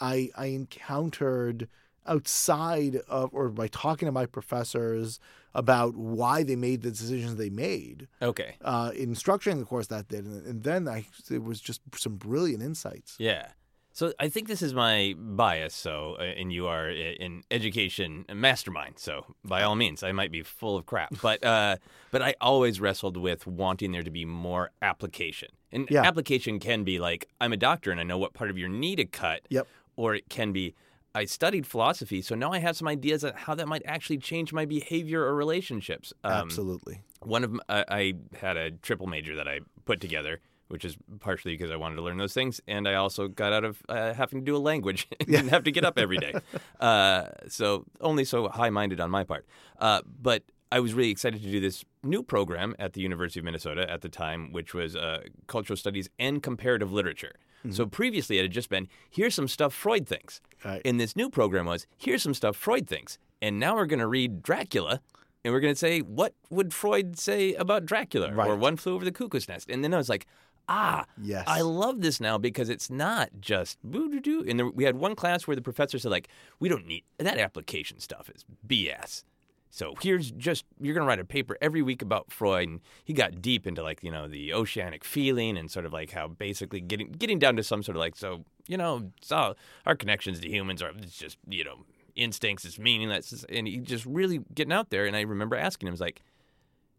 I I encountered outside of or by talking to my professors about why they made the decisions they made Okay. uh, in structuring the course that did, and, and then I it was just some brilliant insights. Yeah. So I think this is my bias. So, uh, and you are i- in education mastermind. So, by all means, I might be full of crap, but uh, but I always wrestled with wanting there to be more application. And Yeah. application can be like I'm a doctor and I know what part of your knee to cut. Yep. Or it can be I studied philosophy, so now I have some ideas on how that might actually change my behavior or relationships. Um, Absolutely. one of I had a triple major that I put together, which is partially because I wanted to learn those things, and I also got out of uh, having to do a language and didn't have to get up every day. Uh, so only so high-minded on my part. Uh, but I was really excited to do this new program at the University of Minnesota at the time, which was uh, cultural studies and comparative literature. So previously, it had just been here's some stuff Freud thinks. Right. And this new program was here's some stuff Freud thinks. And now we're going to read Dracula and we're going to say, what would Freud say about Dracula or One Flew Over the Cuckoo's Nest? And then I was like, ah, Yes. I love this now because it's not just boo doo doo. And there, we had one class where the professor said, like, we don't need that application stuff is BS. So here's just you're going to write a paper every week about Freud, and he got deep into like you know the oceanic feeling and sort of like how basically getting getting down to some sort of like so you know so our connections to humans are it's just you know instincts, it's meaningless, and he just really getting out there. And I remember asking him, like,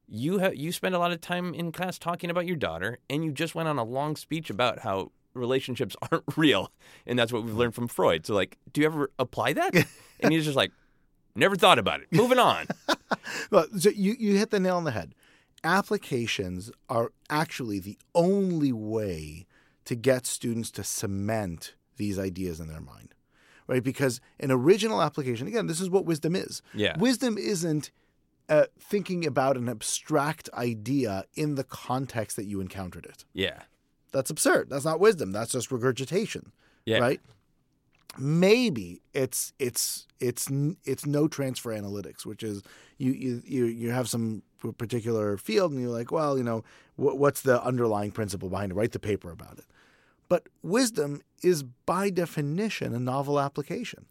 you have you spend a lot of time in class talking about your daughter, and you just went on a long speech about how relationships aren't real, and that's what we've learned from Freud. So like, do you ever apply that? and he's just like, never thought about it. Moving on. Well, so you, you hit the nail on the head. Applications are actually the only way to get students to cement these ideas in their mind, right? Because an original application, again, this is what wisdom is. Yeah. Wisdom isn't uh, thinking about an abstract idea in the context that you encountered it. Yeah. That's absurd. That's not wisdom. That's just regurgitation, Yeah. right? Maybe it's it's it's it's no transfer analytics, which is you you you you have some particular field and you're like, well, you know, wh- what's the underlying principle behind it? Write the paper about it. But wisdom is by definition a novel application.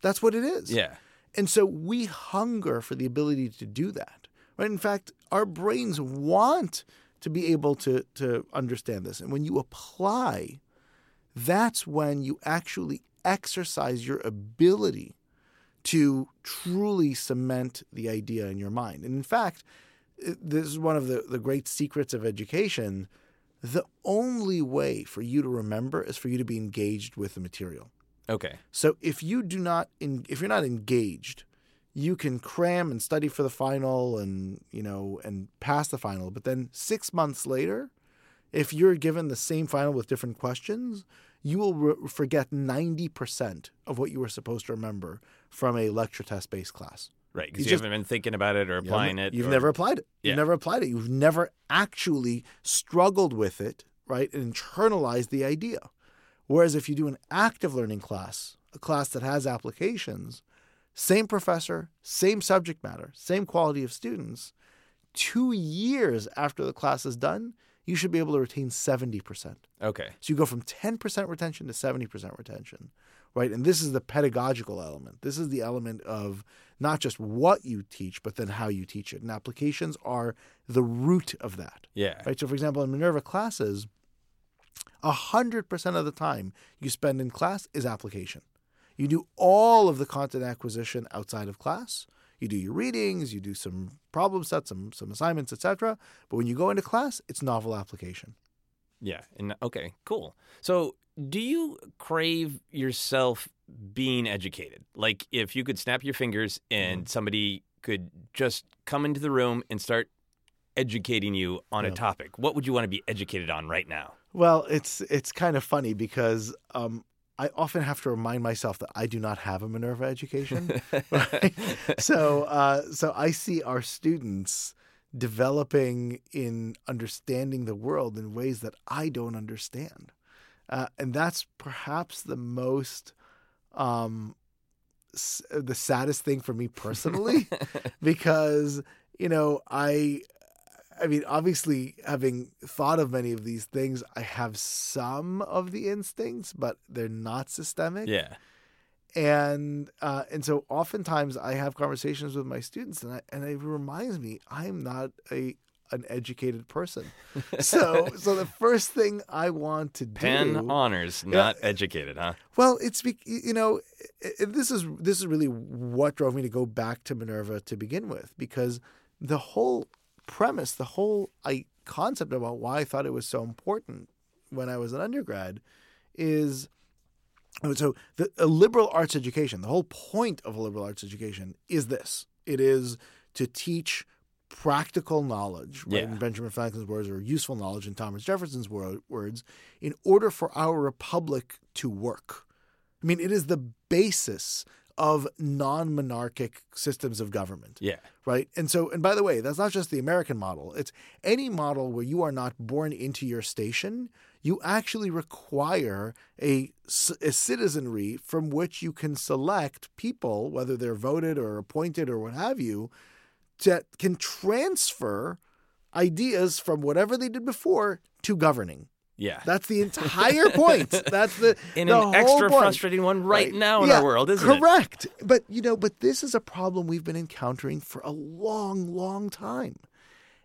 That's what it is. Yeah. And so we hunger for the ability to do that. Right? In fact, our brains want to be able to, to understand this. And when you apply, that's when you actually exercise your ability to truly cement the idea in your mind. And in fact, this is one of the, the great secrets of education. The only way for you to remember is for you to be engaged with the material. Okay. So if you do not, in, if you're not engaged, you can cram and study for the final, and you know, and pass the final. But then six months later, if you're given the same final with different questions, you will re- forget ninety percent of what you were supposed to remember from a lecture test based class. Right. Because You you, just- haven't been thinking about it or applying it. You've or- never applied it. You've never applied it. You've never actually struggled with it, right? And internalized the idea. Whereas if you do an active learning class, a class that has applications, same professor, same subject matter, same quality of students, two years after the class is done, you should be able to retain 70%. Okay. So you go from 10% retention to 70% retention, right? And this is the pedagogical element. This is the element of not just what you teach, but then how you teach it. And applications are the root of that, Yeah. right? So, for example, in Minerva classes, 100% of the time you spend in class is application. You do all of the content acquisition outside of class. You do your readings, you do some problem sets, some, some assignments, etc. But when you go into class, it's novel application. Yeah. And okay, cool. So, do you crave yourself being educated? Like, if you could snap your fingers and somebody could just come into the room and start educating you on a topic, what would you want to be educated on right now? Well, it's it's kind of funny because um, I often have to remind myself that I do not have a Minerva education. right? So uh, so I see our students developing in understanding the world in ways that I don't understand, uh, and that's perhaps the most um, s- the saddest thing for me personally because you know I I mean, obviously, having thought of many of these things, I have some of the instincts, but they're not systemic. Yeah. and uh, and so oftentimes I have conversations with my students, and I, and it reminds me I'm not a an educated person. So so the first thing I want to Pen do, honors, not educated, huh? well, it's you know this is this is really what drove me to go back to Minerva to begin with because the whole premise, the whole I, concept about why I thought it was so important when I was an undergrad is Oh, so the a liberal arts education, the whole point of a liberal arts education is this. It is to teach practical knowledge, right, Yeah. in Benjamin Franklin's words, or useful knowledge in Thomas Jefferson's wor- words, in order for our republic to work. I mean, it is the basis of non-monarchic systems of government Yeah. right? And so, and by the way, that's not just the American model. It's any model where you are not born into your station. You actually require a, a citizenry from which you can select people, whether they're voted or appointed or what have you, that can transfer ideas from whatever they did before to governing. Yeah. That's the entire point. That's the In the an extra point. frustrating one right, Right. now in Yeah, our world, isn't it? Correct. But you know, but this is a problem we've been encountering for a long, long time.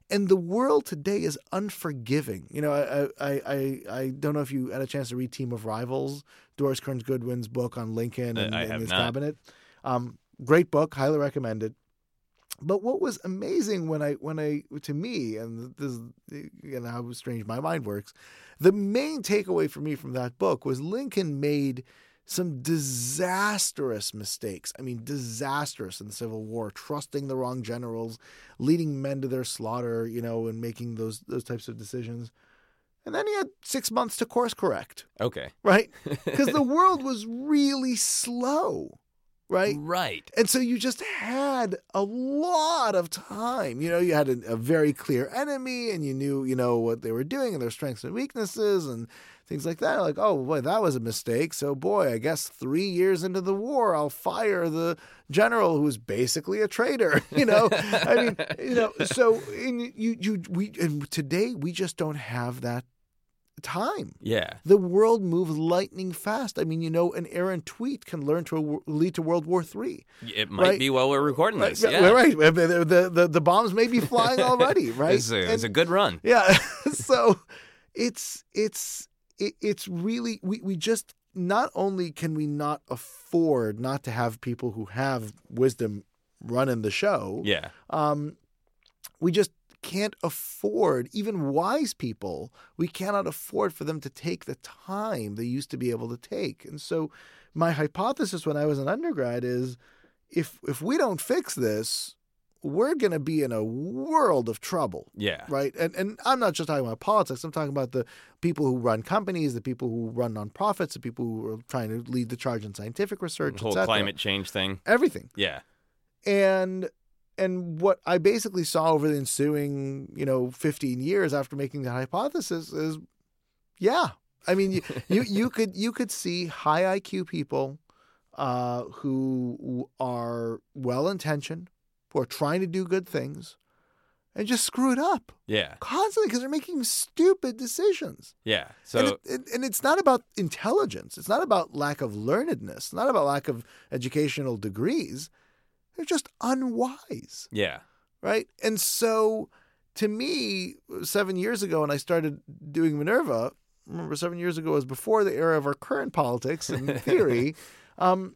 And the world today is unforgiving. You know, I I I, I don't know if you had a chance to read Team of Rivals, Doris Kearns Goodwin's book on Lincoln Uh, and, I and his not. cabinet. Um, great book, highly recommended. But what was amazing when I when I to me and this is again how strange my mind works, the main takeaway for me from that book was Lincoln made some disastrous mistakes. I mean, disastrous in the Civil War, trusting the wrong generals, leading men to their slaughter, you know, and making those those types of decisions. And then he had six months to course correct, Okay. right? Because the world was really slow, right? Right. And so you just had a lot of time. You know, you had a, a very clear enemy and you knew, you know, what they were doing and their strengths and weaknesses and things like that. Like, oh, boy, that was a mistake. So, boy, I guess three years into the war, I'll fire the general who's basically a traitor. You know, I mean, you know, so you, you, we, and today we just don't have that time. Yeah. The world moves lightning fast. I mean, you know, an errant tweet can learn to lead to World War Three. It might Right. be while we're recording Right, this. right, Yeah. right. The, the, the, bombs may be flying already, right? It's, a, it's a good run. yeah. so it's it's it, it's really we, we just not only can we not afford not to have people who have wisdom running the show, Yeah. um, we just can't afford even wise people we cannot afford for them to take the time they used to be able to take and so my hypothesis when i was an undergrad is if if we don't fix this we're going to be in a world of trouble Yeah. right and and i'm not just talking about politics i'm talking about the people who run companies the people who run nonprofits the people who are trying to lead the charge in scientific research The whole climate change thing. everything Yeah. and and what I basically saw over the ensuing, you know, 15 years after making that hypothesis is, yeah. I mean, you you, you could you could see high IQ people uh, who are well intentioned, who are trying to do good things, and just screw it up Yeah. constantly because they're making stupid decisions. Yeah. and, So it, it- and it's not about intelligence. It's not about lack of learnedness. It's not about lack of educational degrees. They're just unwise, yeah. right? And so, to me, seven years ago, when I started doing Minerva, remember seven years ago was before the era of our current politics and theory. um,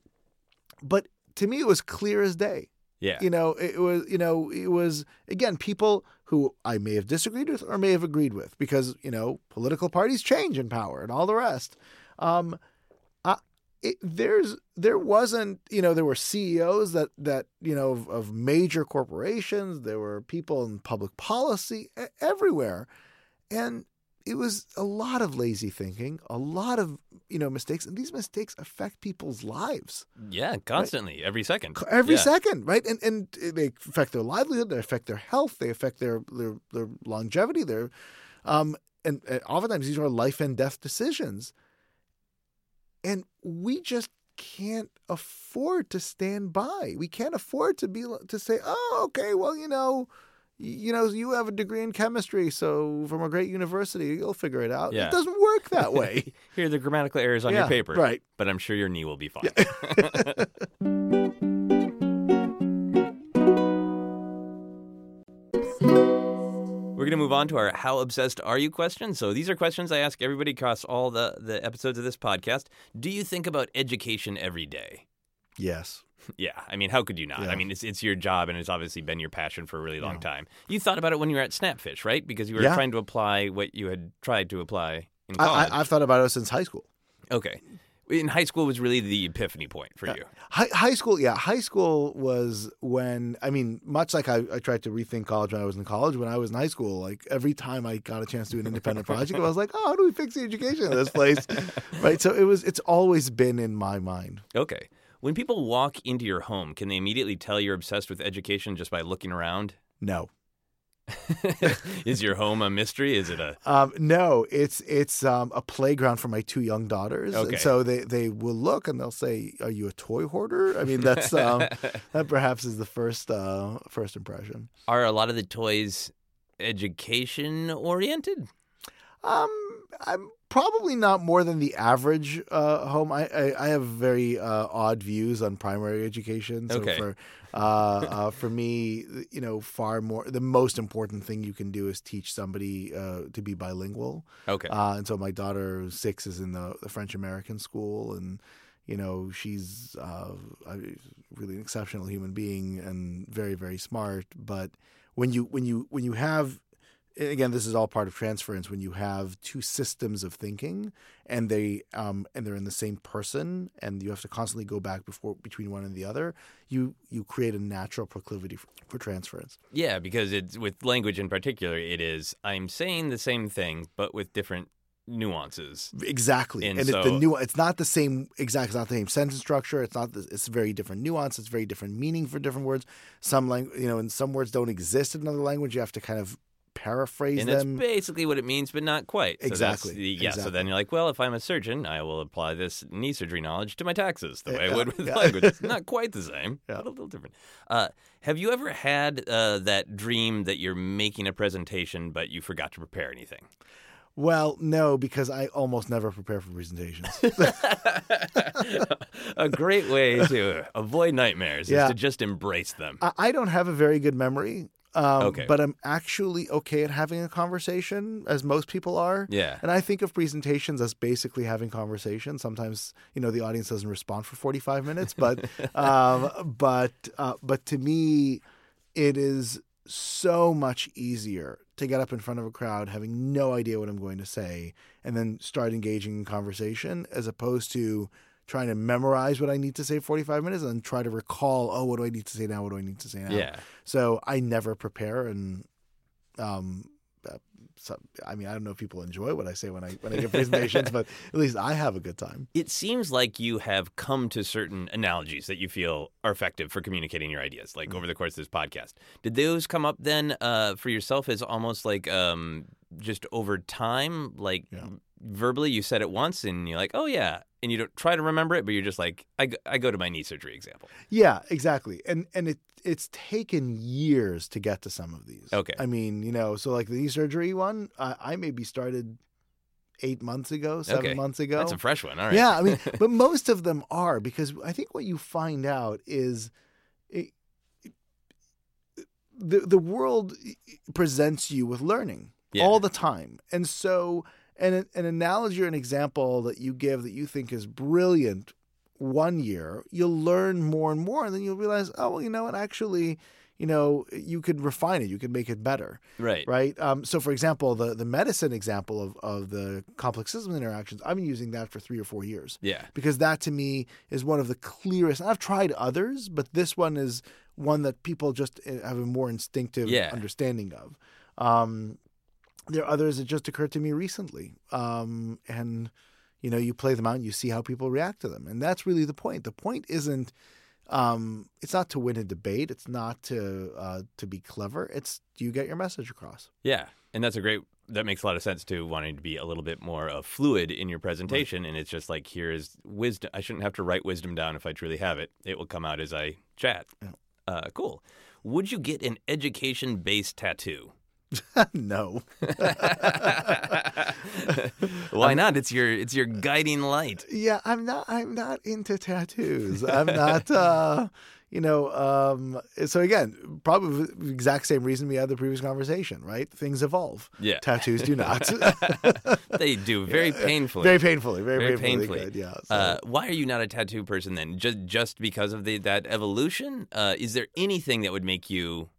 but to me, it was clear as day. Yeah. You know, it was, you know, it was, again, people who I may have disagreed with or may have agreed with because, you know, political parties change in power and all the rest. Um, it, there's, there wasn't, you know, there were CEOs that, that, you know, of, of major corporations, there were people in public policy everywhere. And it was a lot of lazy thinking, a lot of, you know, mistakes. And these mistakes affect people's lives Yeah. Constantly. Every second. every yeah. second, right? And and they affect their livelihood, they affect their health, they affect their their, their longevity, their um and, and oftentimes these are life and death decisions. And we just can't afford to stand by. We can't afford to be to say, "Oh, okay, well, you know, you know, you have a degree in chemistry, so from a great university, you'll figure it out. Yeah. It doesn't work that way. Here are the grammatical errors on Yeah, your paper. right. But I'm sure your knee will be fine. We're going to move on to our How Obsessed Are You question. So these are questions I ask everybody across all the, the episodes of this podcast. Do you think about education every day? yes. Yeah, I mean, how could you not? Yeah. I mean, it's it's your job, and it's obviously been your passion for a really long Yeah. time. You thought about it when you were at Snapfish, right? Because you were Yeah. trying to apply what you had tried to apply in I, college. I, I've thought about it since high school. okay, in high school was really the epiphany point for you. High, high school, yeah. High school was when, I mean, much like I, I tried to rethink college when I was in college, when I was in high school, like every time I got a chance to do an independent project, I was like, oh, how do we fix the education in this place? right. So it was, it's always been in my mind. Okay, when people walk into your home, can they immediately tell you're obsessed with education just by looking around? No. Is your home a mystery? Is it a Um, no, it's it's um, a playground for my two young daughters, Okay. and so they, they will look and they'll say, "Are you a toy hoarder?" I mean, that's um, that perhaps is the first uh, first impression. are a lot of the toys education oriented? Um, I'm probably not more than the average uh, home. I, I, I have very uh, odd views on primary education. So Okay. for uh, uh, for me, you know, far more the most important thing you can do is teach somebody uh, to be bilingual. Okay, Uh, and so my daughter who's six is in the, the French American school, and you know she's uh, really an exceptional human being and very very smart. But when you when you when you have again this is all part of transference when you have two systems of thinking and they um, and they're in the same person and you have to constantly go back before between one and the other you you create a natural proclivity for, for transference yeah, because it's with language in particular. It is I'm saying the same thing, but with different nuances. Exactly, And and, it's the so- new. It's not the same exact. It's not the same sentence structure. It's not. The, it's very different nuance. It's very different meaning for different words. Some language, you know, and some words don't exist in another language. You have to kind of paraphrase And that's them. basically what it means, but not quite. So Exactly, the- yeah. So then you're like, well, if I'm a surgeon, I will apply this knee surgery knowledge to my taxes the way I would with yeah. language. It's not quite the same, Yeah. but a little different. Uh, have you ever had uh, that dream that you're making a presentation, but you forgot to prepare anything? Well, no, because I almost never prepare for presentations. a great way to avoid nightmares Yeah. is to just embrace them. I don't have a very good memory. Um, Okay. But I'm actually okay at having a conversation, as most people are. Yeah. And I think of presentations as basically having conversations. Sometimes, you know, the audience doesn't respond for 45 minutes, but, um, but, uh, but to me, it is so much easier to get up in front of a crowd having no idea what I'm going to say and then start engaging in conversation as opposed to trying to memorize what I need to say 45 minutes and then try to recall, oh, what do I need to say now? What do I need to say now? Yeah. So I never prepare, and um, uh, so, I mean, I don't know if people enjoy what I say when I when I give presentations, but at least I have a good time. It seems like you have come to certain analogies that you feel are effective for communicating your ideas, like Mm-hmm. over the course of this podcast. Did those come up then uh, for yourself as almost like um, just over time? Like Yeah. Verbally, you said it once and you're like, oh, yeah. And you don't try to remember it, but you're just like, I, I go to my knee surgery example. Yeah, exactly. And and it it's taken years to get to some of these. Okay. I mean, you know, so like the knee surgery one, I, I maybe started eight months ago, seven Okay. months ago. That's a fresh one. All right. Yeah, I mean, but most of them are because I think what you find out is it, the the world presents you with learning Yeah. all the time, and so an an analogy or an example that you give that you think is brilliant one year, you'll learn more and more, and then you'll realize, oh, well, you know what, actually. You know, you could refine it. You could make it better right. right? Um, so, for example, the the medicine example of, of the complex system interactions, I've been using that for three or four years Yeah. because that to me is one of the clearest. I've tried others, but this one is one that people just uh, have a more instinctive Yeah. understanding of. Um, there are others that just occurred to me recently, um, and you know, you play them out and you see how people react to them, and that's really the point. The point isn't. Um, it's not to win a debate. It's not to uh, to be clever. It's you get your message across? Yeah, and that's a great. That makes a lot of sense too. Wanting to be a little bit more uh, fluid in your presentation, and it's just like here is wisdom. I shouldn't have to write wisdom down if I truly have it. It will come out as I chat. Yeah. Uh, cool. Would you get an education-based tattoo? no. Why not? It's your it's your guiding light. Yeah, I'm not. I'm not into tattoos. I'm not. uh You know. um So again, probably the exact same reason we had the previous conversation, right? Things evolve. Yeah. Tattoos do not. They do very painfully. very painfully. Very, Very painfully. painfully. Good, yeah. So, Uh, why are you not a tattoo person then? Just just because of the that evolution? Uh, is there anything that would make you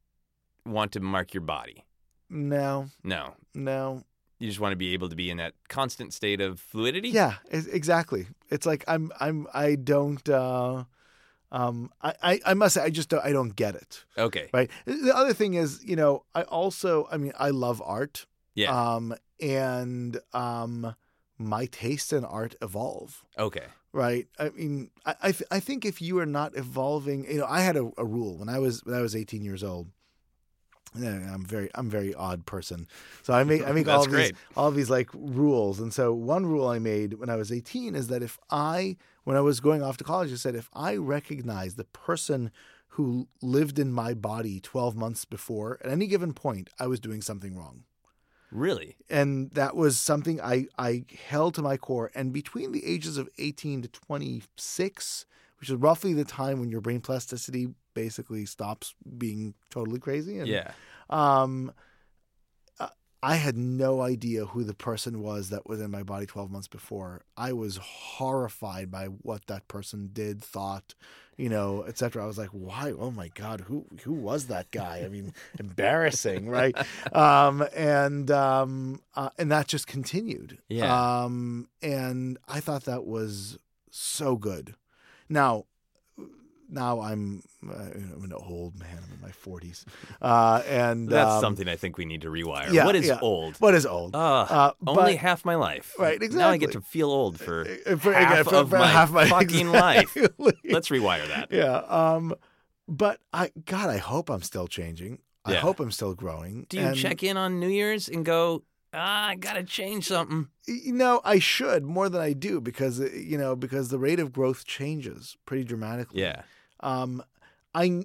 want to mark your body? No, No. no. You just want to be able to be in that constant state of fluidity? Yeah, exactly. It's like I'm. I'm. I don't. uh um, I, I, I must say, I just don't, I don't get it. Okay. Right. The other thing is, you know, I also, I mean, I love art. Yeah. Um, and um, my tastes in art evolve. Okay. Right. I mean, I I, th- I think if you are not evolving, you know, I had a, a rule when I was when I was 18 years old. Yeah, I'm very I'm a very odd person, so I make I make all these all these like rules. And so one rule I made when I was 18 is that if I when I was going off to college, I said if I recognize the person who lived in my body 12 months before at any given point, I was doing something wrong Really? and that was something I, I held to my core. And between the ages of 18 to 26, which is roughly the time when your brain plasticity basically stops being totally crazy, and, Yeah. um, I had no idea who the person was that was in my body 12 months before. I was horrified by what that person did, thought, you know, etc. I was like, why? Oh my God, who who was that guy? I mean, embarrassing, right? Um, and um, uh, and that just continued. Yeah. Um, and I thought that was so good. Now, now I'm uh, I'm an old man. I'm in my 40s, uh, and That's um, something I think we need to rewire. yeah, what is yeah. old? What is old? Uh, Uh, only but- half my life. Right, Exactly. Now I get to feel old for Uh, for- half for- of for my half my- fucking life. Let's rewire that. yeah. Um, but I, God, I hope I'm still changing. I Yeah. hope I'm still growing. Do you And, check in on New Year's and go, ah, I gotta change something? You know, I should more than I do because uh, you know because the rate of growth changes pretty dramatically. Yeah. Um, I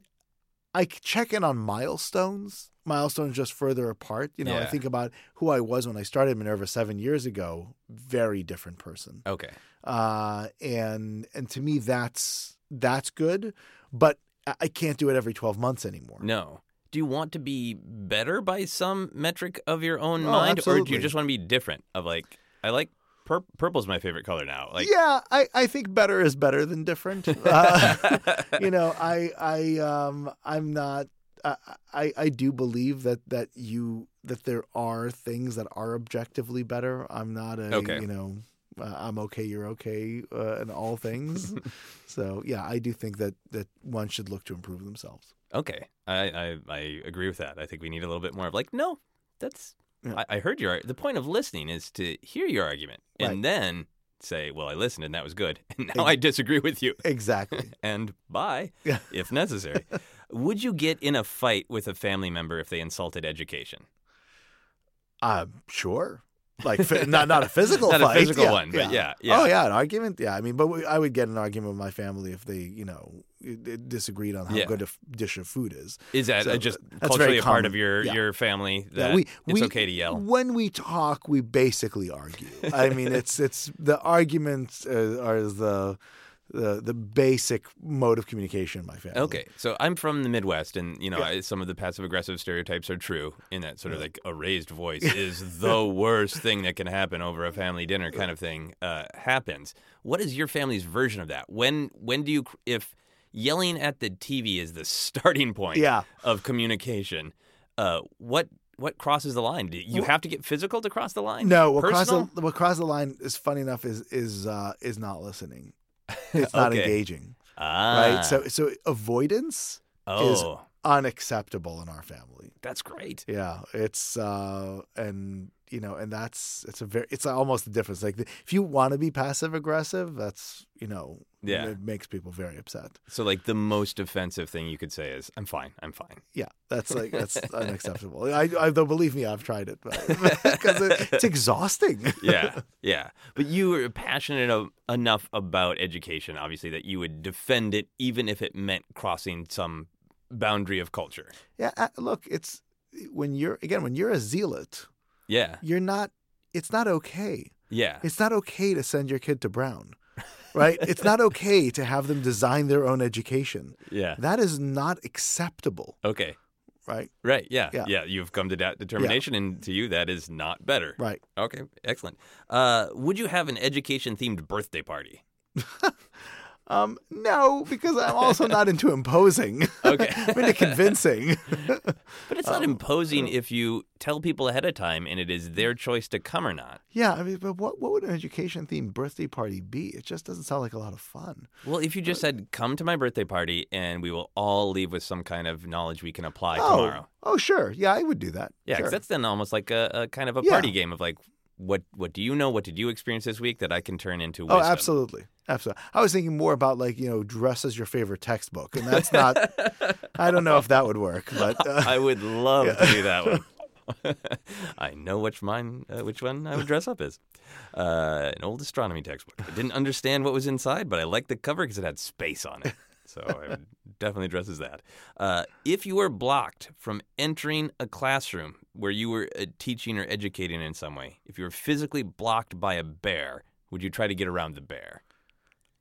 I check in on milestones. Milestones just further apart. You know, I think about who I was when I started Minerva seven years ago. Very different person. Okay. uh, and and to me that's that's good, but I- can't do it every twelve months anymore. No. Do you want to be better by some metric of your own Oh, mind, or do you just want to be different? Of like, I like pur- purple's my favorite color now. Like, yeah, I, I think better is better than different. Uh, you know, I I um I'm not. I, I I do believe that that you that there are things that are objectively better. I'm not a Okay. you know uh, I'm okay, you're okay uh, in all things. so yeah, I do think that that one should look to improve themselves. okay, I, I I agree with that. I think we need a little bit more of like, no, that's. Yeah. I, I heard your. The point of listening is to hear your argument and then say, well, I listened and that was good, and now I disagree with you. Exactly. and bye if necessary. Would you get in a fight with a family member if they insulted education? Uh, sure. Like not not a physical Not a fight. physical yeah, one, but yeah, yeah. Oh yeah, an argument. Yeah, I mean, but we, I would get an argument with my family if they, you know, disagreed on how Yeah. good a f- dish of food is. Is that So, just culturally a part of your Yeah. your family Yeah, that we, it's we, okay to yell? When we talk, we basically argue. I mean, it's it's the arguments uh, are the the the basic mode of communication in my family. Okay, so I'm from the Midwest, and you know Yeah. I, some of the passive aggressive stereotypes are true. In that sort of like a raised voice is the worst thing that can happen over a family dinner kind of thing uh, happens. What is your family's version of that? When when do you if yelling at the TV is the starting point Yeah. of communication? Uh, what what crosses the line? Do you have to get physical to cross the line? No, what crosses the, what crosses the line is funny enough is is uh, is not listening. It's not Okay. engaging. ah, right? So so avoidance oh, unacceptable in our family. that's great. Yeah, it's uh and you know and that's it's a very it's almost the difference. Like if you want to be passive aggressive, that's you know Yeah. it makes people very upset. So like the most offensive thing you could say is, "I'm fine, I'm fine." Yeah, that's like that's unacceptable. I, I though believe me, I've tried it because it, it's exhausting. yeah, yeah. But you were passionate o- enough about education, obviously, that you would defend it even if it meant crossing some boundary of culture. Yeah, uh, look, it's when you're again when you're a zealot, Yeah. you're not. It's not okay. Yeah. It's not okay to send your kid to Brown, right? it's not okay to have them design their own education. Yeah. That is not acceptable, Okay. right? Right. Yeah. Yeah. Yeah. You've come to that determination, and to you, that is not better. Right. Okay. Excellent. Uh, would you have an education themed birthday party? Um, no, because I'm also not into imposing. Okay. I'm into convincing. But it's not imposing if you tell people ahead of time and it is their choice to come or not. yeah, I mean, but what what would an education themed birthday party be? It just doesn't sound like a lot of fun. Well, if you just said, come to my birthday party and we will all leave with some kind of knowledge we can apply oh, tomorrow. oh, sure, yeah, I would do that. Yeah, 'cause sure. that's then almost like a, a kind of a Yeah. party game of like, what what do you know? What did you experience this week that I can turn into Oh, absolutely, absolutely. I was thinking more about like you know, dress as your favorite textbook, and that's not. I don't know if that would work, but uh, I would love Yeah. to do that one. I know which mine, uh, which one I would dress up as. Uh, an old astronomy textbook. I didn't understand what was inside, but I liked the cover because it had space on it. So I would definitely addresses that. Uh, if you were blocked from entering a classroom where you were uh, teaching or educating in some way, if you were physically blocked by a bear, would you try to get around the bear?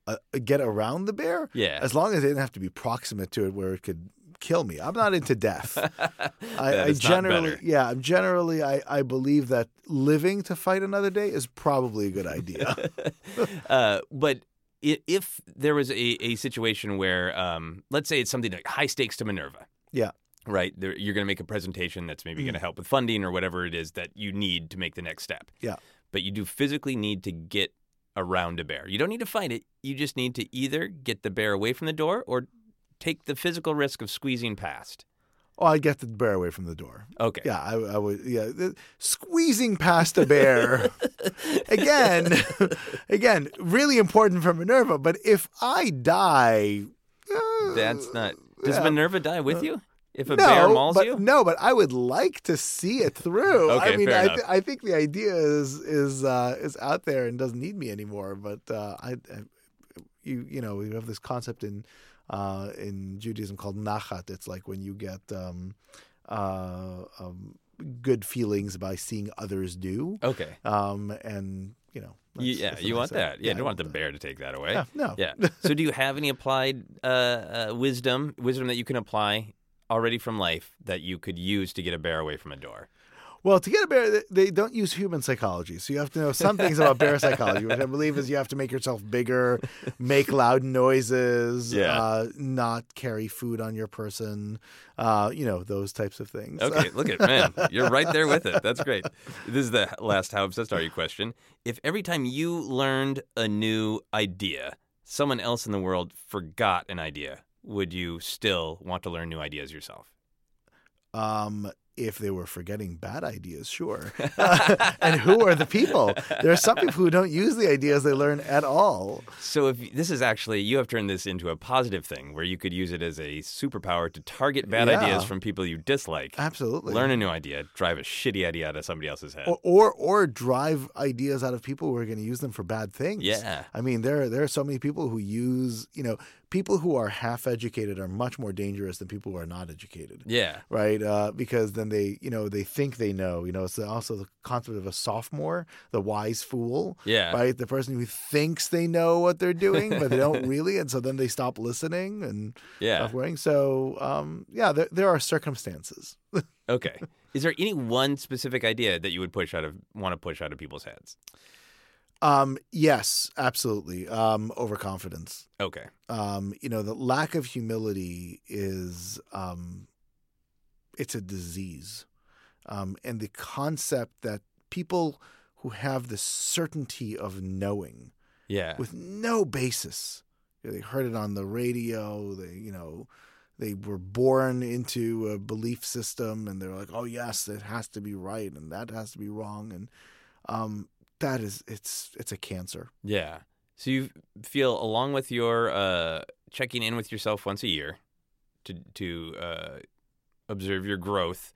uh, get around the bear. Yeah. as long as they didn't have to be proximate to it where it could kill me. I'm not into death. I, I generally, yeah, I'm generally, I, I believe that living to fight another day is probably a good idea. uh, but if there was a, a situation where, um, let's say it's something like high stakes to Minerva, yeah, right? There, you're going to make a presentation that's maybe going to help with funding or whatever it is that you need to make the next step. yeah. But you do physically need to get around a bear. You don't need to fight it. You just need to either get the bear away from the door or take the physical risk of squeezing past. Oh, I'd get the bear away from the door. Okay. Yeah, I, I would. Yeah, squeezing past a bear again, again, really important for Minerva. But if I die, uh, That's not. Does yeah. Minerva die with you? If a no, bear mauls but, you? No, but I would like to see it through. Okay, I mean, I, enough. I think the idea is is uh, is out there and doesn't need me anymore. But uh, I, I, you you know, we have this concept in uh, in Judaism called nachat. It's like when you get um, uh, um, good feelings by seeing others do, Okay. um, and you know, yeah, you want that. Yeah, you don't want the that. bear to take that away. Yeah, no. Yeah. so, do you have any applied uh, uh, wisdom, wisdom that you can apply already from life that you could use to get a bear away from a door? Well, to get a bear, they- don't use human psychology. So you have to know some things about bear psychology, which I believe is you have to make yourself bigger, make loud noises, Yeah. uh, not carry food on your person, uh, you know, those types of things. Okay, look at man, you're right there with it. That's great. This is the last "How obsessed are you?" question. If every time you learned a new idea, someone else in the world forgot an idea, would you still want to learn new ideas yourself? Um, if they were forgetting bad ideas, sure. and who are the people? There are some people who don't use the ideas they learn at all. So if this is actually you have turned this into a positive thing where you could use it as a superpower to target bad Yeah. ideas from people you dislike. Absolutely. Learn a new idea, drive a shitty idea out of somebody else's head. or, or or drive ideas out of people who are going to use them for bad things. Yeah. I mean, there there are so many people who use you know people who are half educated are much more dangerous than people who are not educated. yeah. Right, uh, because then they, you know, they think they know. You know, it's also the concept of a sophomore, the wise fool. Yeah. Right, the person who thinks they know what they're doing, but they don't really, and so then they stop listening and Yeah. So, um, yeah, there, there are circumstances. Okay. Is there any one specific idea that you would push out of want to push out of people's heads? Um, yes, absolutely. Um, overconfidence. Okay. um, you know, the lack of humility is um, it's a disease, um, and the concept that people who have the certainty of knowing Yeah. with no basis, you know, they heard it on the radio, they you know. They were born into a belief system, and they're like, "Oh yes, it has to be right, and that has to be wrong," and um, that is it's it's a cancer. Yeah. So you feel along with your uh, checking in with yourself once a year to to uh, observe your growth.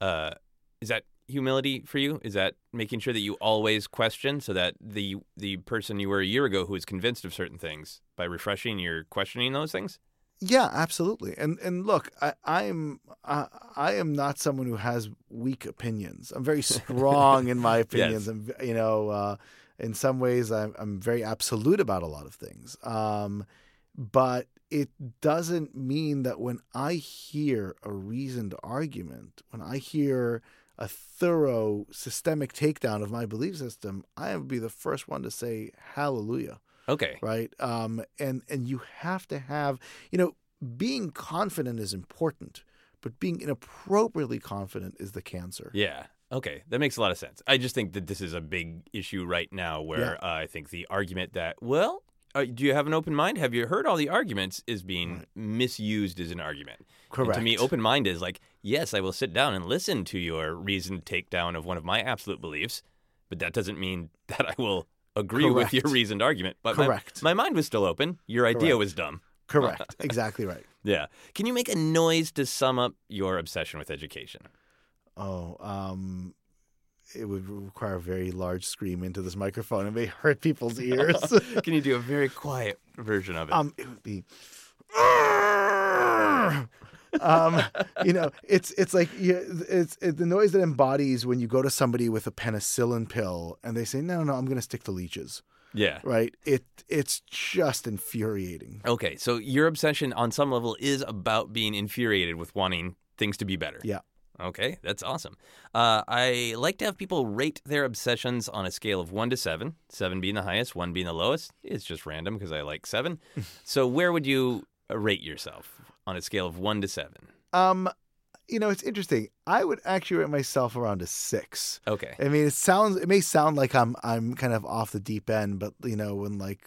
Uh, is that humility for you? Is that making sure that you always question so that the the person you were a year ago who was convinced of certain things by refreshing, you're questioning those things? Yeah, absolutely. And and look, I, I'm I, I am not someone who has weak opinions. I'm very strong in my opinions, Yes. and you know, uh, in some ways, I'm I'm very absolute about a lot of things. Um, but it doesn't mean that when I hear a reasoned argument, when I hear a thorough systemic takedown of my belief system, I would be the first one to say hallelujah Okay. right? Um, and and you have to have, you know, being confident is important, but being inappropriately confident is the cancer. Yeah. Okay, that makes a lot of sense. I just think that this is a big issue right now where uh, I think the argument that, well, uh, do you have an open mind? Have you heard all the arguments is being Right. misused as an argument. And Correct. to me, open mind is like, yes, I will sit down and listen to your reasoned takedown of one of my absolute beliefs, but that doesn't mean that I will agree with your reasoned argument. But my- My, mind was still open. Your idea Correct. was dumb. Correct. exactly right. Yeah. Can you make a noise to sum up your obsession with education? Oh, um, it would require a very large scream into this microphone. It may hurt people's ears. Can you do a very quiet version of it? um, it would be. um, you know, it's it's like you, it's it, the noise that embodies when you go to somebody with a penicillin pill and they say, "No, no, I'm going to stick to leeches." yeah. Right? It it's just infuriating. Okay, so your obsession on some level is about being infuriated with wanting things to be better. Yeah. Okay, that's awesome. Uh, I like to have people rate their obsessions on a scale of one to seven, seven being the highest, one being the lowest. It's just random because I like seven. so, where would you rate yourself on a scale of one to seven? Um, you know, it's interesting. I would actually rate myself around a six. Okay. I mean, it sounds it may sound like I'm I'm kind of off the deep end, but you know, when like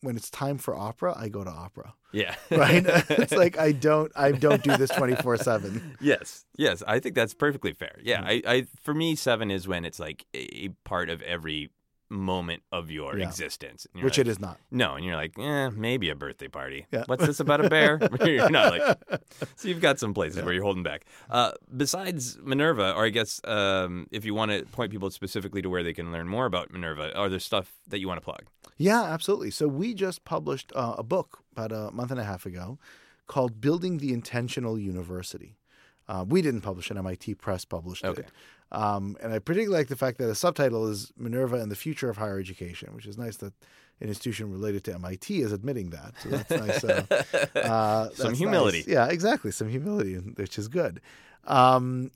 when it's time for opera, I go to opera. Yeah. Right? it's like I don't I don't do this twenty four seven. Yes, yes, I think that's perfectly fair. Yeah, I, I for me, seven is when it's like a part of every moment of your Yeah. existence, Which like, it is not. No, and you're like, eh, maybe a birthday party. Yeah. What's this about a bear? you're not like. So you've got some places where you're holding back. Uh, besides Minerva, or I guess um, if you want to point people specifically to where they can learn more about Minerva, are there stuff that you want to plug? Yeah, absolutely. So we just published uh, a book about a month and a half ago called "Building the Intentional University." Uh, we didn't publish it; MIT Press published Okay. it. Um, and I particularly like the fact that the subtitle is "Minerva and the Future of Higher Education," which is nice that an institution related to MIT is admitting that. So that's nice. Uh, uh, Some that's humility. nice. Yeah, exactly. Some humility, which is good. Um,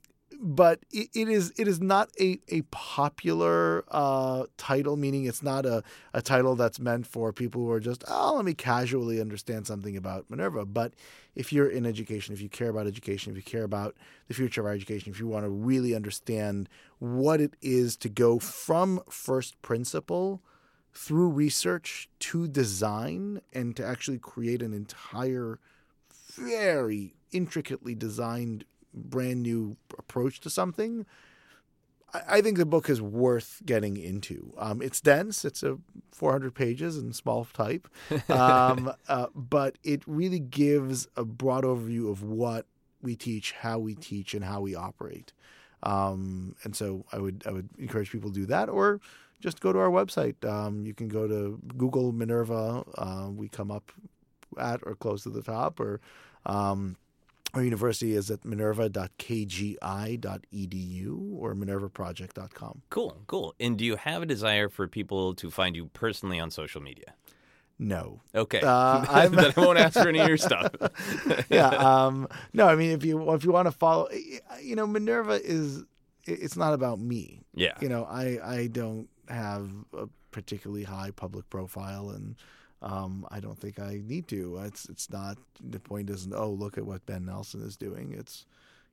but it, it is it is not a a popular uh, title, meaning it's not a, a title that's meant for people who are just oh let me casually understand something about Minerva. But if you're in education, if you care about education, if you care about the future of our education, if you want to really understand what it is to go from first principle through research to design and to actually create an entire very intricately designed brand new approach to something I, I think the book is worth getting into um, it's dense it's a 400 pages in small type um, uh, but it really gives a broad overview of what we teach how we teach and how we operate um, and so I would I would encourage people to do that or just go to our website. Um, you can go to Google Minerva. Uh, we come up at or close to the top, or um, our university is at minerva.kgi.edu or minervaproject.com. Cool, cool. And do you have a desire for people to find you personally on social media? No. Okay. Uh, I won't ask for any of your stuff. yeah. Um, no, I mean, if you if you want to follow, you know, Minerva is it's not about me. yeah. you know, I I don't have a particularly high public profile, and um, I don't think I need to. It's it's not the point. Isn't oh look at what Ben Nelson is doing. It's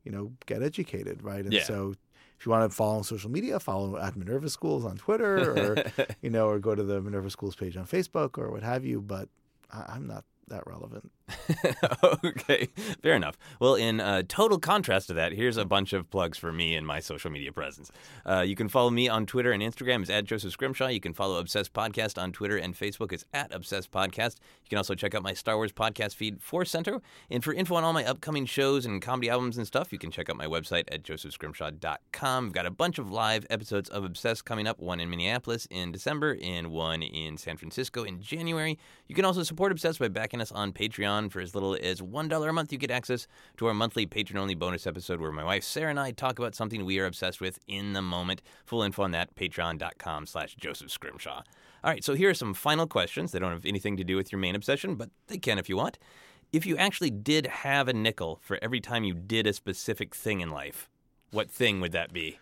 you know get educated, right? And Yeah. so if you want to follow on social media, follow at Minerva Schools on Twitter, or you know, or go to the Minerva Schools page on Facebook or what have you. But I, I'm not that relevant. okay, fair enough. Well, in uh, total contrast to that, here's a bunch of plugs for me and my social media presence. Uh, you can follow me on Twitter and Instagram. It's at Joseph Scrimshaw. You can follow Obsessed Podcast on Twitter and Facebook. It's at Obsessed Podcast. You can also check out my Star Wars podcast feed, Force Center. And for info on all my upcoming shows and comedy albums and stuff, you can check out my website at josephscrimshaw.com. We've got a bunch of live episodes of Obsessed coming up, one in Minneapolis in December and one in San Francisco in January. You can also support Obsessed by backing us on Patreon Patreon. For as little as $1 a month, you get access to our monthly patron only bonus episode where my wife Sarah and I talk about something we are obsessed with in the moment. Full info on that, patreon.com slash Joseph Scrimshaw. All right, so here are some final questions. They don't have anything to do with your main obsession, but they can if you want. If you actually did have a nickel for every time you did a specific thing in life, what thing would that be?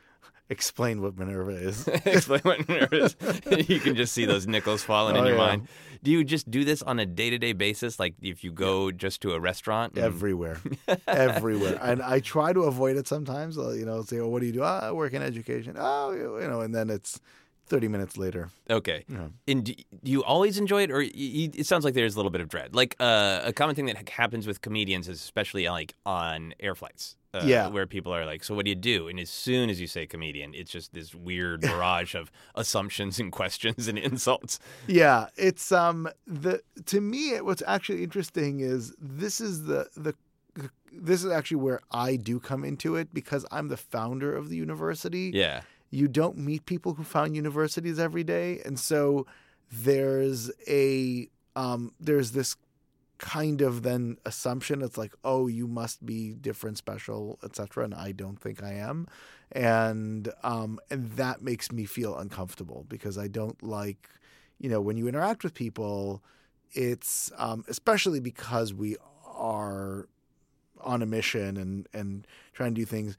Explain what Minerva is. Explain what Minerva is. you can just see those nickels falling in Oh, your yeah. mind. Do you just do this on a day to day basis? Like if you go just to a restaurant? and- everywhere, everywhere. And I try to avoid it sometimes. I'll, you know, say, "Oh, what do you do?" "Ah, I work in education." Oh, you know, and then it's thirty minutes later. Okay. Yeah. And do, you always enjoy it, or y- y- it sounds like there's a little bit of dread? Like uh, a common thing that happens with comedians is especially like on air flights. Uh, Yeah. Where people are like, so what do you do? And as soon as you say comedian, it's just this weird barrage of assumptions and questions and insults. Yeah, it's um the to me it, what's actually interesting is this is the the this is actually where I do come into it because I'm the founder of the university. Yeah. You don't meet people who found universities every day, and so there's a um there's this kind of then assumption. It's like oh you must be different special etc and i don't think i am. And um and that makes me feel uncomfortable because i don't like you know when you interact with people it's um especially because we are on a mission and and trying to do things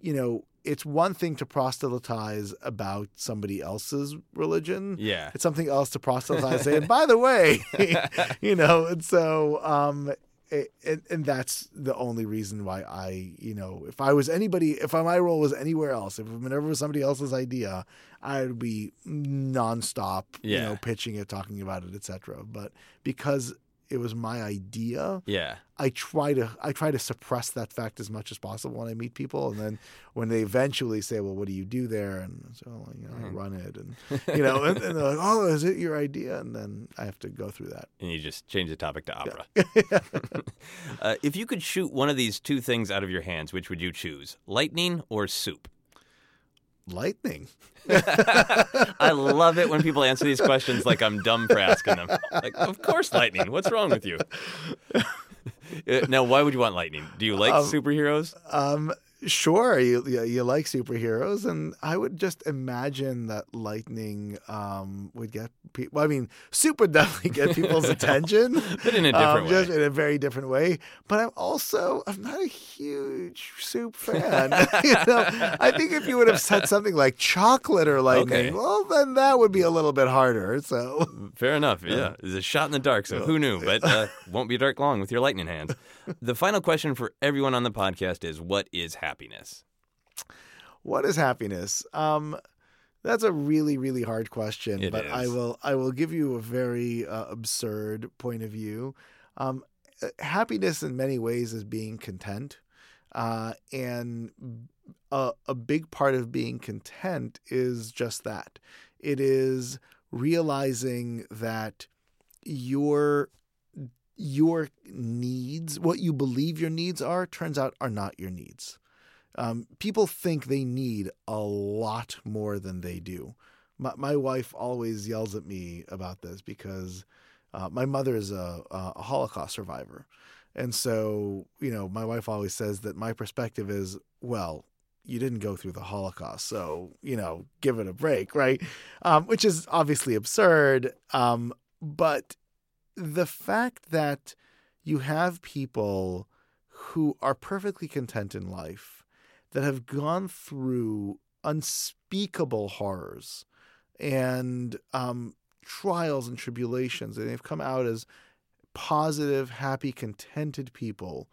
you know it's one thing to proselytize about somebody else's religion Yeah. it's something else to proselytize saying by the way you know and so um it, and, and that's the only reason why I, you know, if I was anybody, if my role was anywhere else, if Minerva was somebody else's idea, I would be nonstop, you know, pitching it, talking about it, etc. But because it was my idea, Yeah. I try to I try to suppress that fact as much as possible when I meet people, and then when they eventually say, "Well, what do you do there?" and so you know, I Mhm. run it, and you know, and, and they're like, "Oh, is it your idea?" And then I have to go through that. And you just change the topic to opera. uh, if you could shoot one of these two things out of your hands, which would you choose? Lightning or soup? Lightning. I love it when people answer these questions like I'm dumb for asking them. Like, of course, lightning. What's wrong with you? Now, why would you want lightning? Do you like Um, superheroes? Um, sure, you, you like superheroes, and I would just imagine that lightning um would get people. Well, I mean, soup would definitely get people's attention. But in a um, different way. just in a very different way. But I'm also I'm not a huge soup fan. you know, I think if you would have said something like chocolate or lightning, Okay. well, then that would be a little bit harder. So Fair enough. Yeah. It's a shot in the dark, so who knew? But uh, won't be dark long with your lightning hands. The final question for everyone on the podcast is what is happiness? what is happiness? Um, that's a really really hard question, It but I will I will give you a very uh, absurd point of view. Um, uh, happiness in many ways is being content, uh, and a, a big part of being content is just that. It is realizing that your your needs, what you believe your needs are, turns out are not your needs. Um, people think they need a lot more than they do. My, my wife always yells at me about this because uh, my mother is a, a Holocaust survivor. And so, you know, my wife always says that my perspective is, well, you didn't go through the Holocaust, so, you know, give it a break, right? Um, which is obviously absurd. Um, but the fact that you have people who are perfectly content in life that have gone through unspeakable horrors and um, trials and tribulations, and they've come out as positive, happy, contented people.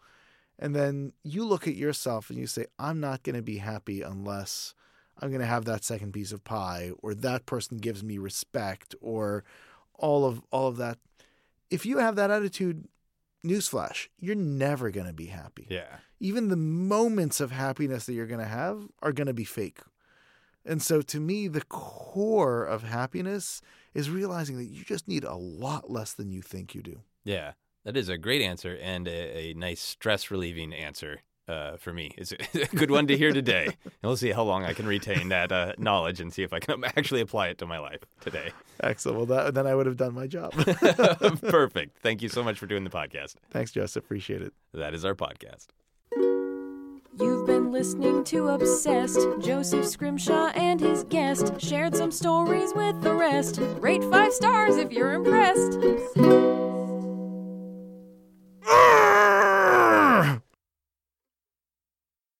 And then you look at yourself and you say, I'm not going to be happy unless I'm going to have that second piece of pie, or that person gives me respect, or all of all of that. If you have that attitude, newsflash, you're never going to be happy Yeah. even the moments of happiness that you're going to have are going to be fake. And so to me, the core of happiness is realizing that you just need a lot less than you think you do. Yeah. That is a great answer and a, a nice stress relieving answer. Uh, for me. It's a good one to hear today. And we'll see how long I can retain that uh, knowledge and see if I can actually apply it to my life today. Excellent. Well, that, then I would have done my job. Perfect. Thank you so much for doing the podcast. Thanks, Jess. Appreciate it. That is our podcast. You've been listening to Obsessed. Joseph Scrimshaw and his guest shared some stories with the rest. Rate five stars if you're impressed.